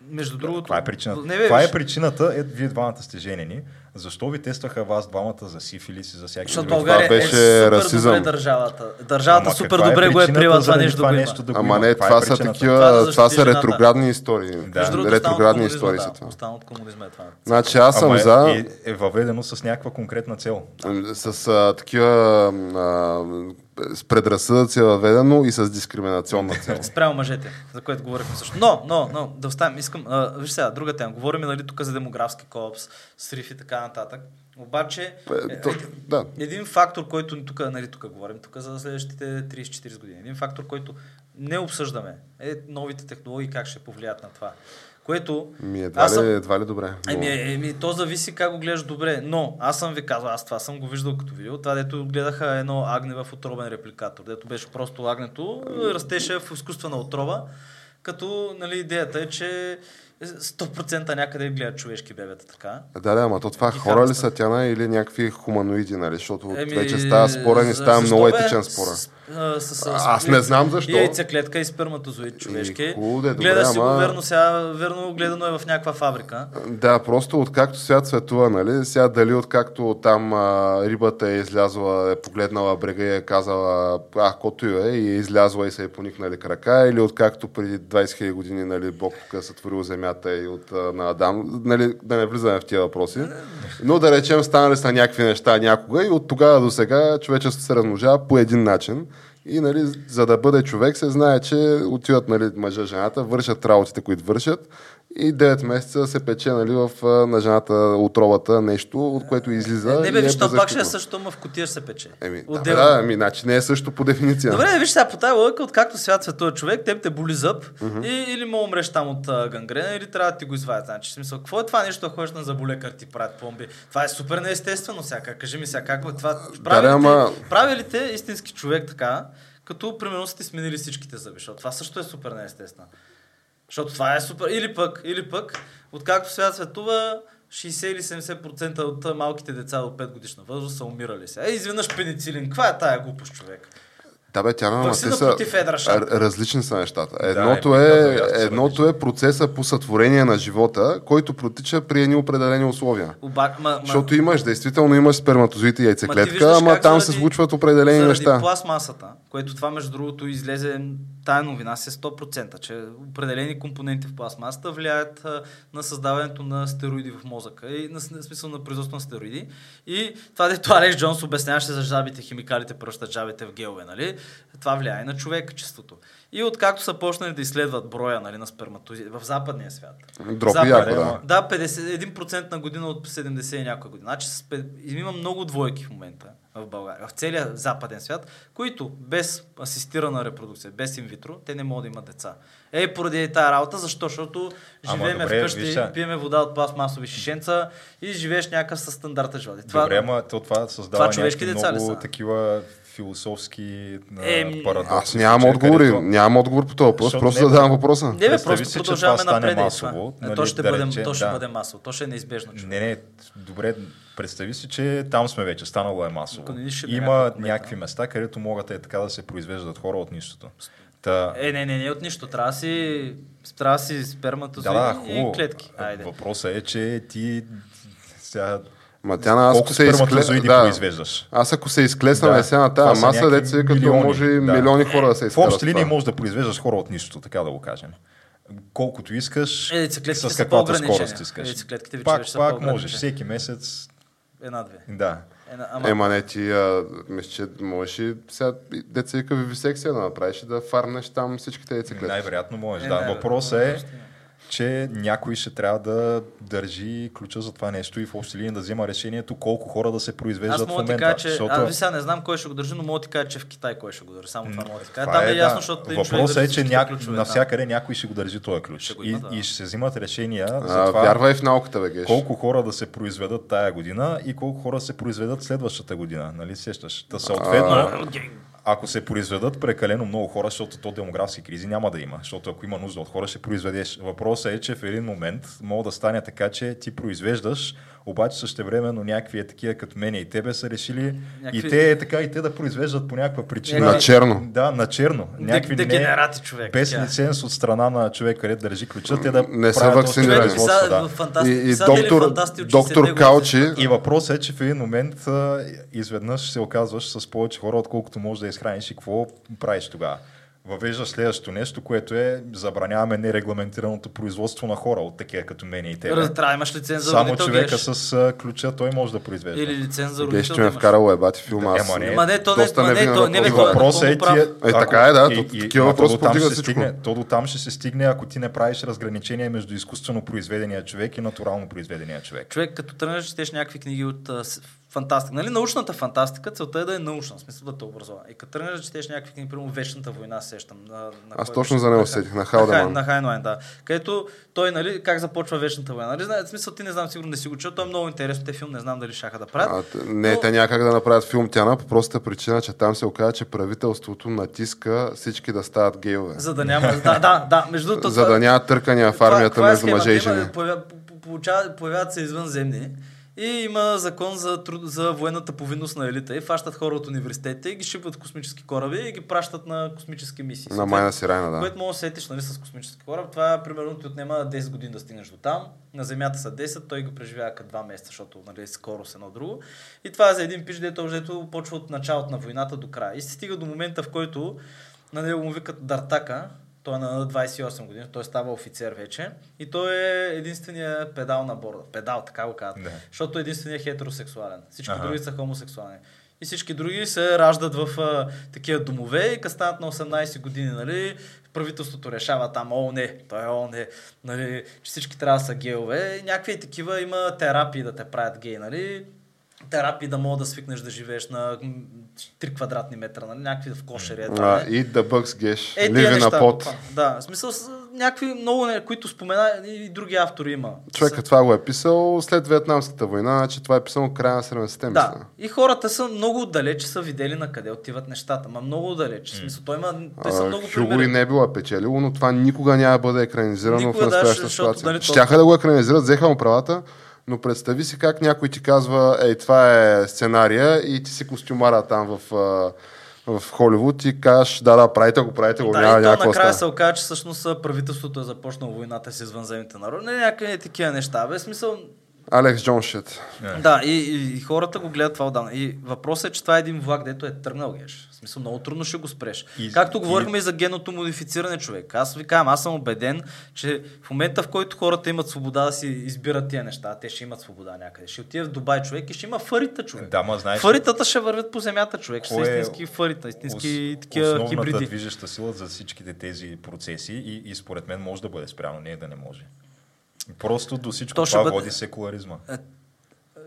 Между другото... Това е причината. Не, бе, това е причината, е, вие двамата сте женени. Защо ви тестваха вас двамата за сифилис и за всякакви Защото други? България Това е беше супер расизъм. добре държавата. Държавата Ама супер каква добре го е приела това нещо да го има. нещо да го Ама не, Каква това е са такива, Това да това са ретроградни истории. Между другото, остана от ретроградни комунизма, истории да. са това. Остана от комунизма е това. Значи аз съм Ама за... е, е, въведено с някаква конкретна цел. С а, такива а, с предразсъдъци е въведено и с дискриминационна цел. Спрямо мъжете, за което говорихме също. Но, но, но, да оставим, искам, а, виж сега, друга тема. Говорим, нали, тук за демографски колапс, срив и така нататък. Обаче, Е, то- е, да. един фактор, който тук, нали, тук говорим, тук за следващите 30-40 години, един фактор, който не обсъждаме, е новите технологии, как ще повлият на това. Което... Ми едва аз съм- ли, едва ли добре. но- Еми, еми, то зависи как го гледаш добре. Но аз съм ви казал, аз това съм го виждал като видео. Това, дето гледаха едно агне в отробен репликатор, дето беше просто агнето, растеше в изкуствена отрова, като нали, идеята е, че 100% някъде гледат човешки бебета така. Да, да, ама то това Ги хора ли са тяна или някакви хуманоиди, нали? Защото Еми, вече става спора, не за- става много етичен спора. С, а, с, с, Аз не знам защо. И яйцеклетка и сперматозоид човешки. хубаво де, добре, Гледа си го, ама- верно, сега, верно гледано е в някаква фабрика. Да, просто откакто свят светува, нали? Сега дали откакто там а, рибата е излязла, е погледнала брега и е казала, а, кото и е, и е излязла и се е поникнали крака, или откакто преди 20 000 години, нали, Бог тук е сътворил земята и от на Адам, нали, да не влизаме в тия въпроси. Но да речем, станали са някакви неща някога и от тогава до сега човечеството се размножава по един начин. И нали, за да бъде човек се знае, че отиват нали, мъжа, жената, вършат работите, които вършат и 9 месеца се пече нали, в, на жената отровата нещо, от което излиза. не и бе, е виж, то пак ще е също, ма в котия се пече. Еми, да, Отделно. да, ами, значи не е също по дефиниция. Добре, виж сега по тази логика, откакто свят светува човек, теб те боли зъб и, или му умреш там от а, гангрена, или трябва да ти го извадят. Значи, смисъл, какво е това нещо, да ходиш на заболекар, ти правят пломби? Това е супер неестествено сега. Кажи ми сега, как е това? Прави, да, ли, ама- те, прави ли те истински човек така, като примерно са ти сменили всичките зъби? Защото това също е супер неестествено. Защото това е супер. Или пък, или пък, откакто свят светува, 60 или 70% от малките деца до 5 годишна възраст са умирали сега. Е, изведнъж пеницилин. Каква е тая глупост, човек? Да, бе, тя, ама те са различни са нещата. Да, Едното, е, е, да, едното е процеса по сътворение на живота, който протича при едни определени условия. Оба, ма, ма, Защото имаш, действително имаш сперматозоид и Ма яйцеклетка, ама там заради- се случват определени заради неща. пластмасата, което това между другото излезе, тая новина си е 100%, че определени компоненти в пластмасата влияят а, на създаването на стероиди в мозъка и на смисъл на производство на стероиди. И това, дето Алекс Джонс обясняваше за жабите, химикалите пръщат жабите в гелове, нали? Това влияе на човекчеството. И откакто са почнали да изследват броя нали, на сперматозиди в западния свят. Дропи яко, да. Да, 50, 1% на година от 70 и някоя година. Значи има много двойки в момента в България, в целия западен свят, които без асистирана репродукция, без инвитро, те не могат да имат деца. Ей, поради тази работа, защо? Защото живееме добре, вкъщи, пиеме вода от пластмасови шишенца и живееш някакъв със стандарта живот. Това, Добре, ама то това създава Това човешки деца много са? такива философски Еми, парадокси. Аз нямам отговори, където- нямам отговор по този въпрос, Защото просто не- задавам въпроса. не, бе, просто си, че продължаваме това стане напред. масово, нали, то ще, да бъде, речем, то ще да. бъде масово. То ще е неизбежно. човек. Не, не, добре, представи си, че там сме вече, станало е масово. Има някакви места, където могат е така да се произвеждат хора от нищото. Та, Е, не, не, не от нищо. Трябва да си, трябва да си спермата да, да, и хубаво. клетки. Айде. Въпросът е, че ти сега Ма тя на аз колко ако се изкле... да, произвеждаш? аз ако се изклесна Да. сега на тази са маса, някакви деца като милиони, може да. милиони хора да се В изкарат. общи линии можеш да произвеждаш хора от нищото, така да го кажем. Колкото искаш, Е, с каквата по-ограничени. скорост искаш. Яйцеклетките вече Пак, пак можеш, всеки месец, Една-две. да. Една, ама, Ема не, ти а, мисля, че можеш и сега деца вивисекция да направиш и да фарнеш там всичките яйцеклетки. Най-вероятно можеш. Е, да. Въпросът е. Че някой ще трябва да държи ключа за това нещо и в общи линии да взема решението колко хора да се произвеждат Аз в мога момента. кажа, че... защото... Аз ви сега не знам кой ще го държи, но мога ти кажа, че в Китай кой ще го държи. Само това мога да ти кажа. Там е, да. ясно, защото Въпросът е, че ня... навсякъде някой ще го държи този ключ. Ще го и, има, да. и ще се взимат решения за това Вярвай в науката, бе, геш. колко хора да се произведат тая година и колко хора се произведат следващата година. Нали сещаш? Та съответно, А, ако се произведат прекалено много хора, защото то демографски кризи няма да има, защото ако има нужда от хора, ще произведеш. Въпросът е, че в един момент мога да стане така, че ти произвеждаш, обаче същевременно някакви е такива като мене и тебе са решили Някакви- и те е така и те да произвеждат по някаква причина. На черно. Да, на черно. Някакви не- дегенерати, човек, Без тя. лиценз от страна на човек, където държи ключа, те да Не са правят вакцинирани. да. И, и писатели доктор, доктор 60-те години Каучи, И въпросът е, че в един момент а, изведнъж се оказваш с повече хора, отколкото можеш да изхраниш и какво правиш тогава. Въвеждаш следващото нещо, което е забраняваме нерегламентираното производство на хора от такива като мен и. Раз- Трябва имаш лиценз за Само човека геш. с а, ключа той може да произвежда. Или лиценз за родител че ме да е имаш. вкарал ебати филма. Да, Аз ема не. Ма не, то не, доста ма не, то, не, въпрос. То е е ти... Е, така е, да, и- и- такива въпроси то до там ще стигне, то до там ще се стигне, ако ти не правиш разграничение между изкуствено произведения човек и натурално произведения човек. Човек, като тръгнеш четеш някакви книги от фантастика. Нали, научната фантастика, целта е да е научна, в смисъл да те образува. И като тръгнеш да четеш някакви книги, примерно Вечната война, се сещам. На, на Аз точно за него На Хай- сетих, на Халдеман. на Хайнлайн, да. Където той, нали, как започва Вечната война. Нали, в смисъл ти не знам, сигурно не си го чул, той е много интересно, те филм не знам дали шаха да правят. А, не, Но- те някак да направят филм Тяна по простата причина, че там се оказа, че правителството натиска всички да стават гейове. За да няма. да, да, да. Между другото. За да няма търкания в армията е между мъже и жени. Появяват се извънземни и има закон за, труд, за военната повинност на елита и фащат хора от университетите и ги шипват в космически кораби и ги пращат на космически мисии. На майна си райна, да. Което мога да сетиш нали, с космически кораб. Това примерно ти отнема 10 години да стигнеш до там. На Земята са 10, той го преживява като 2 месеца, защото нали, скоро с едно друго. И това е за един пич, дето общо почва от началото на войната до края. И се стига до момента, в който на него му викат Дартака, той е на 28 години, той става офицер вече. И той е единствения педал на борда. Педал, така го казват. Да. Защото е единствения хетеросексуален. Всички Ага. други са хомосексуални. И всички други се раждат в а, такива домове и станат на 18 години, нали, правителството решава там, о не, той е о не, нали, че всички трябва да са геове. Някакви такива има терапии да те правят гей, нали, терапии да мога да свикнеш да живееш на м, 3 квадратни метра, нали, някакви в кошери. е това, А, не? eat the bugs, геш. A pot. буквално. Да, в смисъл с някакви много, които спомена и други автори има. Човека това го е писал след Вьетнамската война, значи това е писано края на 70-те, Да, мисля. и хората са много отдалече, са видели на къде отиват нещата, ма много отдалеч. В смисъл, той има, те са А, много Хюго и примери. не е било печелило, но това никога няма да бъде екранизирано Никога, в да, настоящата защото, ситуация. нали, Щяха да го екранизират, взеха му правата, но представи си как някой ти казва, ей, това е сценария и ти си костюмара там в, в Холивуд и кажеш, да, да, правите го, правите го, Да, няма някаква накрая се оказа, че всъщност правителството е започнало войната с извънземните народи. Не, някакви такива неща. Бе, смисъл, Алекс Джон Шит. Е. Да, и, и, и хората го гледат това отдавна. И въпросът е, че това е един влак, дето е тръгнал, геш. Смисъл, много трудно ще го спреш. И- Както говорихме и за генното модифициране, човек. Аз ви казвам, аз съм убеден, че в момента, в който хората имат свобода да си избират тия неща, те ще имат свобода някъде. Ще отидат в Дубай, човек, и ще има фарита, човек. Да, ма знаеш. Фаритата ще вървят по земята, човек. Ще са е истински фарита, истински ос- такива основната хибриди. движеща сила за всичките тези процеси и, и според мен може да бъде спрямо, не е да не може. Просто до всичко То това бъде- води секуларизма.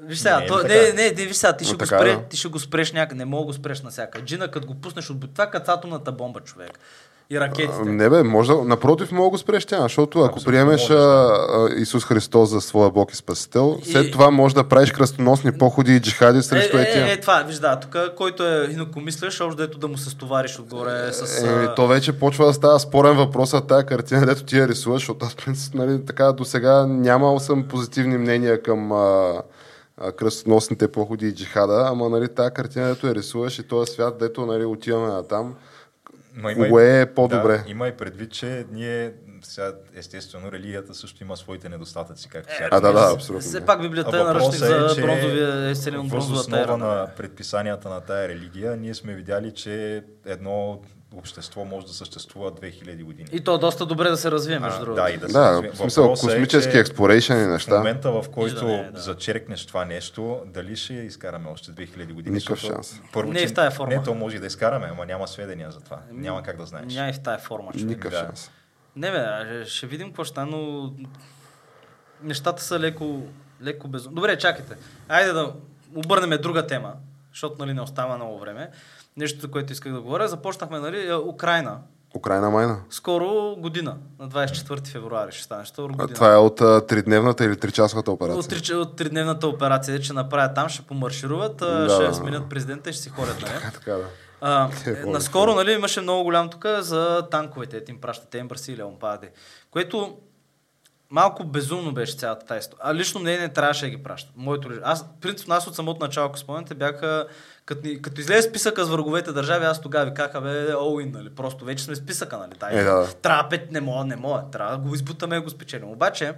Виж сега, Не е то, не, не, не, виж сега, ти ще, Но го така, спре, да. ти ще го спреш някъде, не мога го спреш навсяка. Джина, като го пуснеш от бу- това е като атомната бомба, човек. И ракетите. А, Не бе, може да, напротив, мога да го спреш тя, защото ако Абсолютно приемеш можеш, а, а, Исус Христос за своя Бог и Спасител, И- след това може да правиш кръстоносни походи и джихади срещу е, етия. е, е, това, виж, да, тук, който е инакомисляш, още дето да му се стовариш отгоре с... Е, а, то вече почва да става спорен въпрос от тази картина, дето ти я рисуваш, защото аз, принцип, нали, така до сега нямал съм позитивни мнения към а, а, кръстоносните походи и джихада, ама нали, тази картина, дето я рисуваш и този свят, дето нали, отиваме на там, Ма има и- кое е по-добре? Да, има и предвид, че ние сега, естествено, религията също има своите недостатъци, както е, сега. А, да, да, абсолютно. Все пак Библията А е наръчник въпросът за бронзовия, е въз бронзовата ера. на да. предписанията на тая религия, ние сме видяли, че едно общество може да съществува 2000 години. И то е доста добре да се развие, между другото. да, и да се Да, развие. в смисъл е, космически че експлорейшън и В неща. момента, в който да не, да. зачеркнеш това нещо, дали ще изкараме още 2000 години? Никакъв шанс. Първо, Не е че- в тая форма. Не, то може да изкараме, ама няма сведения за това. Няма как да знаеш. Няма и в тая форма, човек. Никакъв Да. шанс. Не бе, ще видим какво ще но нещата са леко, леко безумни. Добре, чакайте. Айде да обърнем друга тема, защото нали, не остава много време. Нещо, за което исках да говоря. Започнахме, нали, а, Украина. Украина майна. Скоро година, на 24 февруари ще стане. А, година. това е от а, тридневната или тричасовата операция. От, три, от тридневната операция, че направят там, ще помаршируват, Да. ще сменят президента и ще си ходят, нали? Така, така да. А, Те, е, Боже, наскоро нали, имаше много голям тук за танковете, те им пращат Ембърси или Омпаде, което малко безумно беше цялата тази история. А лично не, не трябваше да ги пращат. Моето лично. Аз, принципно, аз от самото начало, ако спомняте, бяха, като, ни- като излезе списъка с враговете държави, аз тогава ви казаха, бе, all in, нали? Просто вече сме списъка, нали? Дай, Е, да. Трябва пет, не мога, не мога. Трябва да го избутаме и го спечелим. Обаче,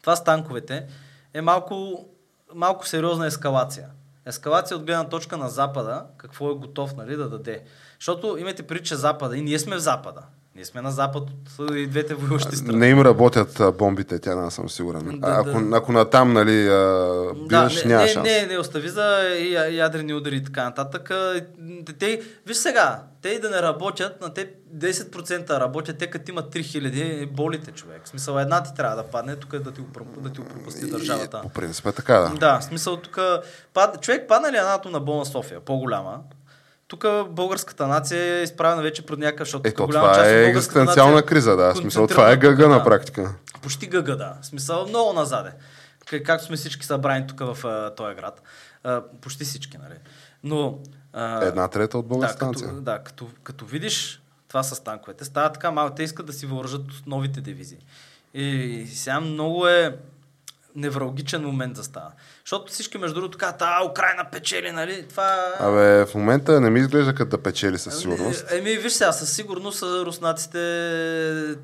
това с танковете е малко, малко сериозна ескалация. Ескалация от гледна точка на Запада, какво е готов нали, да даде. Защото имайте преди, че Запада, и ние сме в Запада. Ние сме на Запад от и двете воюващи страни. Не им работят а, бомбите, тя не съм сигурен. Да, А, ако, да. ако натам, нали, а, бидеш, не, няма не, шанс. не, не, остави за ядрени удари и така нататък. Те, виж сега, те да не работят, на те 10% работят, те като имат 3000 болите човек. В смисъл една ти трябва да падне, тук е да ти, да ти пропусти държавата. По принцип е така, да. Да, в смисъл тук пад... човек падна ли една атомна болна София, по-голяма, тук българската нация е изправена вече пред някакъв, защото Ето, голяма това част е българската екзистенциална нация криза, да. Смисъл, това е гъга на практика. Почти гъга, да. Смисъл много назаде. Както сме всички събрани тук в а, този град. А, почти всички, нали? Но... А, Една трета от да, българската като, да като, като видиш това с танковете, става така малко. Те искат да си въоръжат новите дивизии. И сега много е невралгичен момент да става. Защото всички, между другото, казват, а, Украина печели, нали? Това... Абе, в момента не ми изглежда като да печели със сигурност. Еми, виж сега, със сигурност руснаците...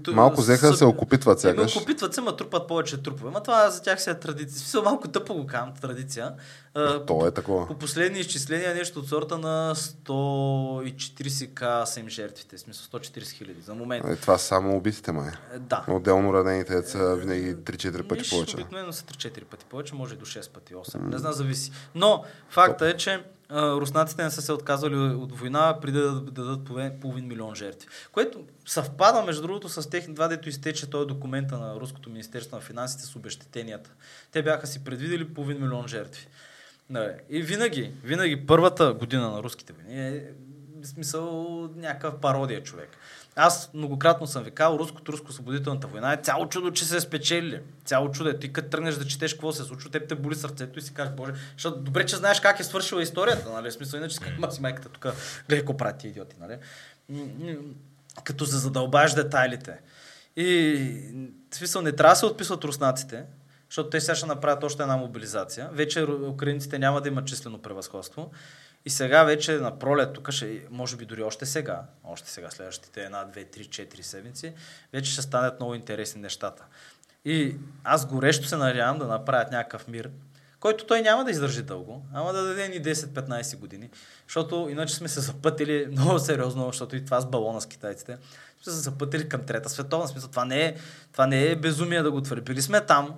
Малко взеха да се окупитват Еми, сякаш. окупитват се, ма трупат повече трупове. Ма това за тях си е традиция. Смисъл, малко тъпо го казвам, традиция. А, То е такова. по последни изчисления нещо от сорта на 140к са им жертвите. Смисъл 140 хиляди за момент. Е, това са само убитите, май. Е, Да. Отделно ранените деца винаги 3-4 пъти Виж, повече. Обикновено са 3-4 пъти повече, може и до 6 пъти, 8. Не знам, зависи. Но факта е, че руснаците не са се отказали от война преди да дадат половин, милион жертви. Което съвпада, между другото, с техни два, дето изтече този документа на Руското Министерство на финансите с обещетенията. Те бяха си предвидели половин милион жертви. И винаги, винаги първата година на руските войни е в смисъл някакъв пародия човек. Аз многократно съм ви казал, руското руско освободителната война е цяло чудо, че се е спечелили. Цяло чудо. е. Ти като тръгнеш да четеш какво се е случва, теб те боли сърцето и си кажеш, боже, защото добре, че знаеш как е свършила историята, нали? Смисъл, иначе как маси майката тук, гледай какво правят ти идиоти, нали? Като се задълбаеш детайлите. И в смисъл не трябва да се отписват руснаците, защото те сега ще направят още една мобилизация. Вече украинците няма да имат числено превъзходство. И сега вече на пролет, тук ще, може би дори още сега, още сега, следващите една, две, три, четири седмици, вече ще станат много интересни нещата. И аз горещо се надявам да направят някакъв мир, който той няма да издържи дълго, ама да даде ни 10-15 години, защото иначе сме се запътили много сериозно, защото и това с балона с китайците, сме се запътили към трета световна. Смисъл, това не е, това не е безумие да го твърди. Били сме там,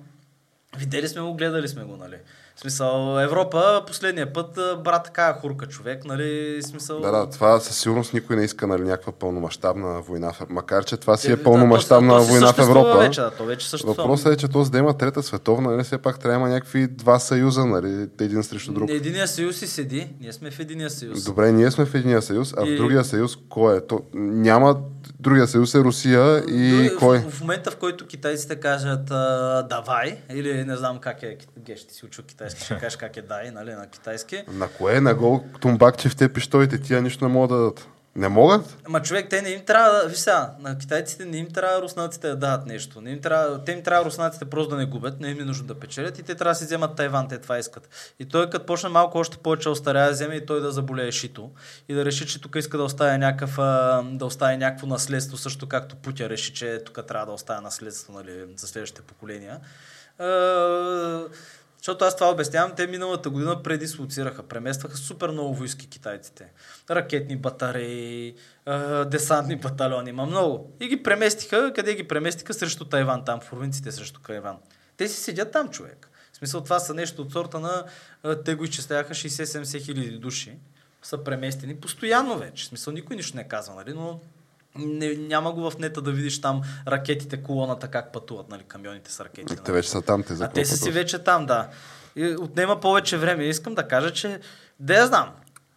видели сме го, гледали сме го, нали. В смисъл, Европа последния път брат така хурка човек, нали, смисъл... Да, да, това със сигурност никой не иска нали, някаква пълномащабна война, макар че това си Е, е да, пълномащабна си война в Европа. Вече, да, то вече съществува. Въпросът е, че то за да има трета световна, нали, все пак трябва да има някакви два съюза, нали, един срещу друг. Единия съюз си седи, ние сме в единия съюз. Добре, ние сме в единия съюз, а в И- другия съюз кой е? То, няма другия съюз е Русия и Други- кой? В, в момента, в който китайците кажат а, давай, или не знам как е, ге, ще си учил китайски, ще кажеш как е дай, нали, на китайски. На кое? На гол тумбакче в те пиштолите, тия нищо не могат да дадат. Не могат? Ама човек, те не им трябва да... Виж сега, на китайците не им трябва руснаците да дадат нещо. Не им трябва, те им трябва руснаците просто да не губят, не им е нужно да печелят и те трябва да си вземат Тайван, те това искат. И той като почне малко още повече остаря вземе и той да заболее шито и да реши, че тук иска да оставя, някакъв, да оставя някакво наследство, също както Путя реши, че тук трябва да оставя наследство нали, за следващите поколения. Защото аз това обяснявам, те миналата година предислоцираха, преместваха супер много войски китайците. Ракетни батареи, десантни батальони, има много. И ги преместиха, къде ги преместиха срещу Тайван, там в провинциите срещу Тайван. Те си седят там, човек. В смисъл това са нещо от сорта на, те го изчисляваха 60-70 хиляди души, са преместени постоянно вече. В смисъл никой нищо не казва, нали, но не, няма го в нета да видиш там ракетите, колоната как пътуват, нали, камионите с ракети. Те нали. вече са там, те за А те са си вече там, да. И отнема повече време. Искам да кажа, че да я знам.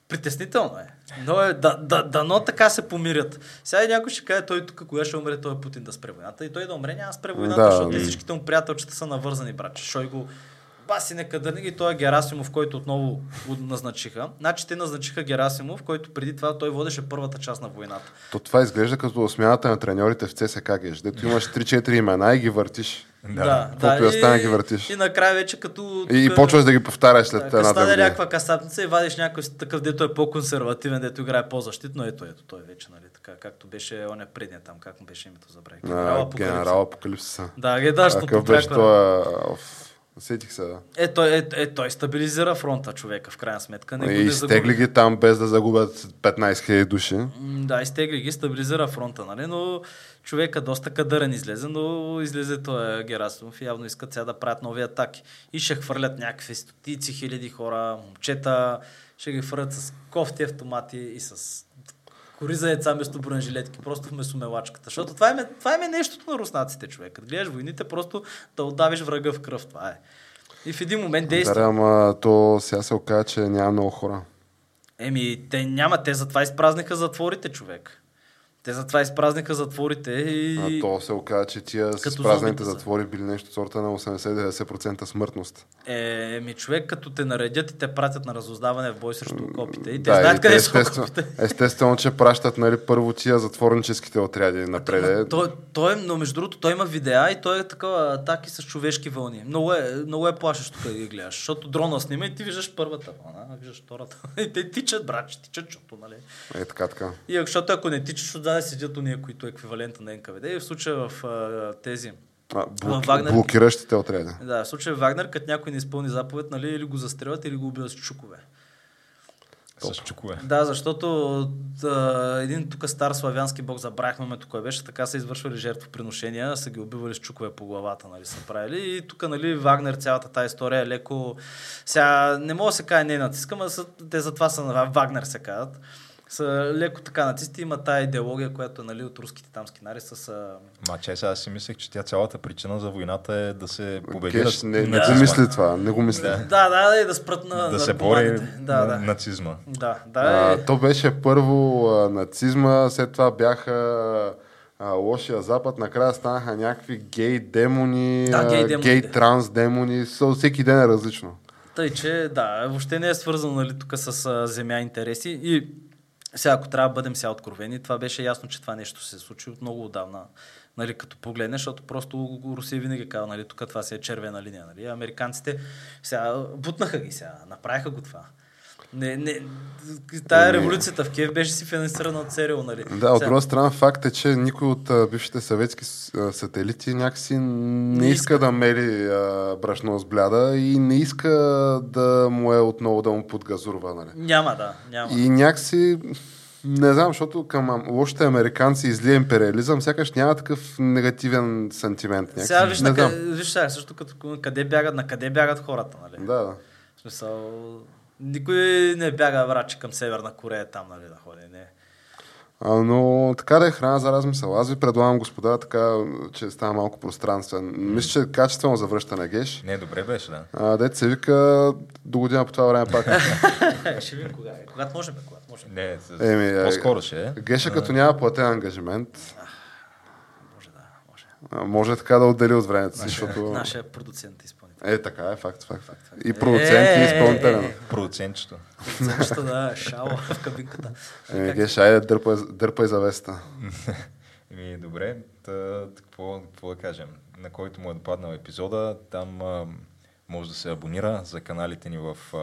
Притеснително е. Но е, да, да, дано така се помирят. Сега и някой ще каже, той тук кога ще умре, той е Путин да спре войната. И той да умре, няма спре войната, Да, защото всичките му приятелчета са навързани, братче. Шойго, Баси некадърник и той е Герасимов, който отново го назначиха. Значи те назначиха Герасимов, който преди това той водеше първата част на войната. То това изглежда като смяната на треньорите в ЦСК, геш, дето имаш 3-4 имена и ги въртиш. Да, Каквото и да стане, ги въртиш. И накрая вече като... И, и почваш да ги повтаряш след Да, една две стане някаква касапница и вадиш някой такъв, дето е по-консервативен, дето играе по-защитно, ето, ето, той вече, нали, така, както беше он е предния там, как му беше името, забравих. Генерал Апокалипсиса. Да, гедашното Какъв беше пряква. това? Сетих се, да. Е, той, е, е, той стабилизира фронта човека, в крайна сметка. Не И не изтегли ги там без да загубят 15 000 души. Да, изтегли ги, стабилизира фронта, нали? но човека доста кадърен излезе, но излезе той Герасимов и явно искат сега да правят нови атаки. И ще хвърлят някакви стотици хиляди хора, момчета, ще ги хвърлят с кофти автомати и с кори за яйца вместо бронежилетки, просто вместо мелачката. Защото това е, това е нещото на руснаците, човек. Като гледаш войните, просто да отдавиш врага в кръв. Това е. И в един момент действа. Да, ама то сега се оказа, че няма много хора. Еми, те няма, те затова изпразниха затворите, човек. Те затова изпразниха затворите и... А то се оказа, че тия Като празните зомбите са. затвори били нещо сорта на 80-90% смъртност. Е, еми, човек като те наредят и те пратят на разузнаване в бой срещу окопите. И те Да, знаят и къде те са окопите. естествено, че пращат нали, първо тия затворническите отряди напред. Той, той, но между другото, той има видеа и той е такова атаки с човешки вълни. Много е, много е плашещо да ги гледаш, защото дрона снима и ти виждаш първата вълна, виждаш втората. И те тичат, брат, тичат, защото, нали? Е, така, така. И защото ако не тичаш, отзаде седят уния, които е еквивалента на НКВД. И в случая в а, тези А, блок, Вагнер- блокиращите отряди. Да, в случая Вагнер, като някой не изпълни заповед, нали, или го застрелят, или го убиват с чукове. С чукове. Да, защото да, един тук стар славянски бог, забравихме ме кой беше, така са извършвали жертвоприношения, са ги убивали с чукове по главата, нали, са правили. И тук, нали, Вагнер, цялата тази история е леко... Сега, не мога да се каже не натискам, а те затова са на Вагнер се казват. Са леко така натисти, има тая идеология, която нали, от руските там скинари с... а, Ма че сега си мислех, че тя цялата причина за войната е да се победи. Кеш, не, не Да. го мисли това, не го мисли. Да. Да, да, да, и да спрат на... да се бори. Да, да. нацизма. Да, да. А, е. то беше първо а, нацизма, след това бяха а, лошия запад, накрая станаха някакви гей демони, Да, гей демони, гей транс демони, Со- всеки ден е различно. Тъй, че да, въобще не е свързано нали, тук с а, земя интереси. И сега, ако трябва да бъдем сега откровени, това беше ясно, че това нещо се случи от много отдавна. Нали, като погледнеш, защото просто Русия винаги казва, нали, тук това си е червена линия. Нали. Американците сега бутнаха ги сега, направиха го това. Не, не, тая Ами- революцията в Киев беше си финансирана от ЦРУ, нали? Да, от друга страна факт е, че никой от а, бившите съветски сателити някакси не, Не иска, иска. да мери а, брашно с бляда и не иска да му е отново да му подгазурва. Нали. Няма, да, няма. И някакси, не знам, защото към лошите американци и злия империализъм, сякаш няма такъв негативен сантимент. Някакси. Сега виж, не на, знам. къде, виж сега, също като къде бягат, на къде бягат хората, нали? Да, да. В смисъл, никой не бяга врачи към Северна Корея там, нали, да ходи, не. А, но така да е храна за размисъл. Аз ви предлагам, господа, така, че става малко пространствен. Мисля, че качествено завръщане геш. Не, добре беше, да. А, дете се вика до година по това време пак. Е, ще видим кога е. Когато можем, когато можем. Не, с- Еми, е, по-скоро ще е. Геша като няма платен ангажимент, Може да, може. а, може така да отдели от времето си, защото... Нашия продуцент и изпълнител. Е, така е, факт, факт, факт. И продуцент, и Е, изпълнителен. е, е. Продуцентчето. Продуцентчето, да, шало в кабинката. Е, Геша, айде, дърпай, дърпай завеста. Еми, добре, та, какво, какво да кажем? На който му е допаднал епизода, там а, може да се абонира за каналите ни в а,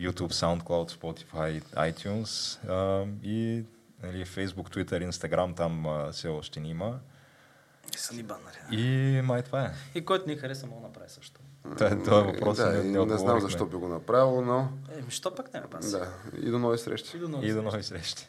YouTube, SoundCloud, Spotify, iTunes а, и нали, Facebook, Twitter, Instagram, там а, все още ни има. И са ни баннари. И май това е. И който ни хареса, мога да направи също. Това, това е въпрос. да, не, не, не знам защо би го направил, но Еми, що пък не, бе, пас? да, и до нови срещи. И до нови И до срещи. нови срещи.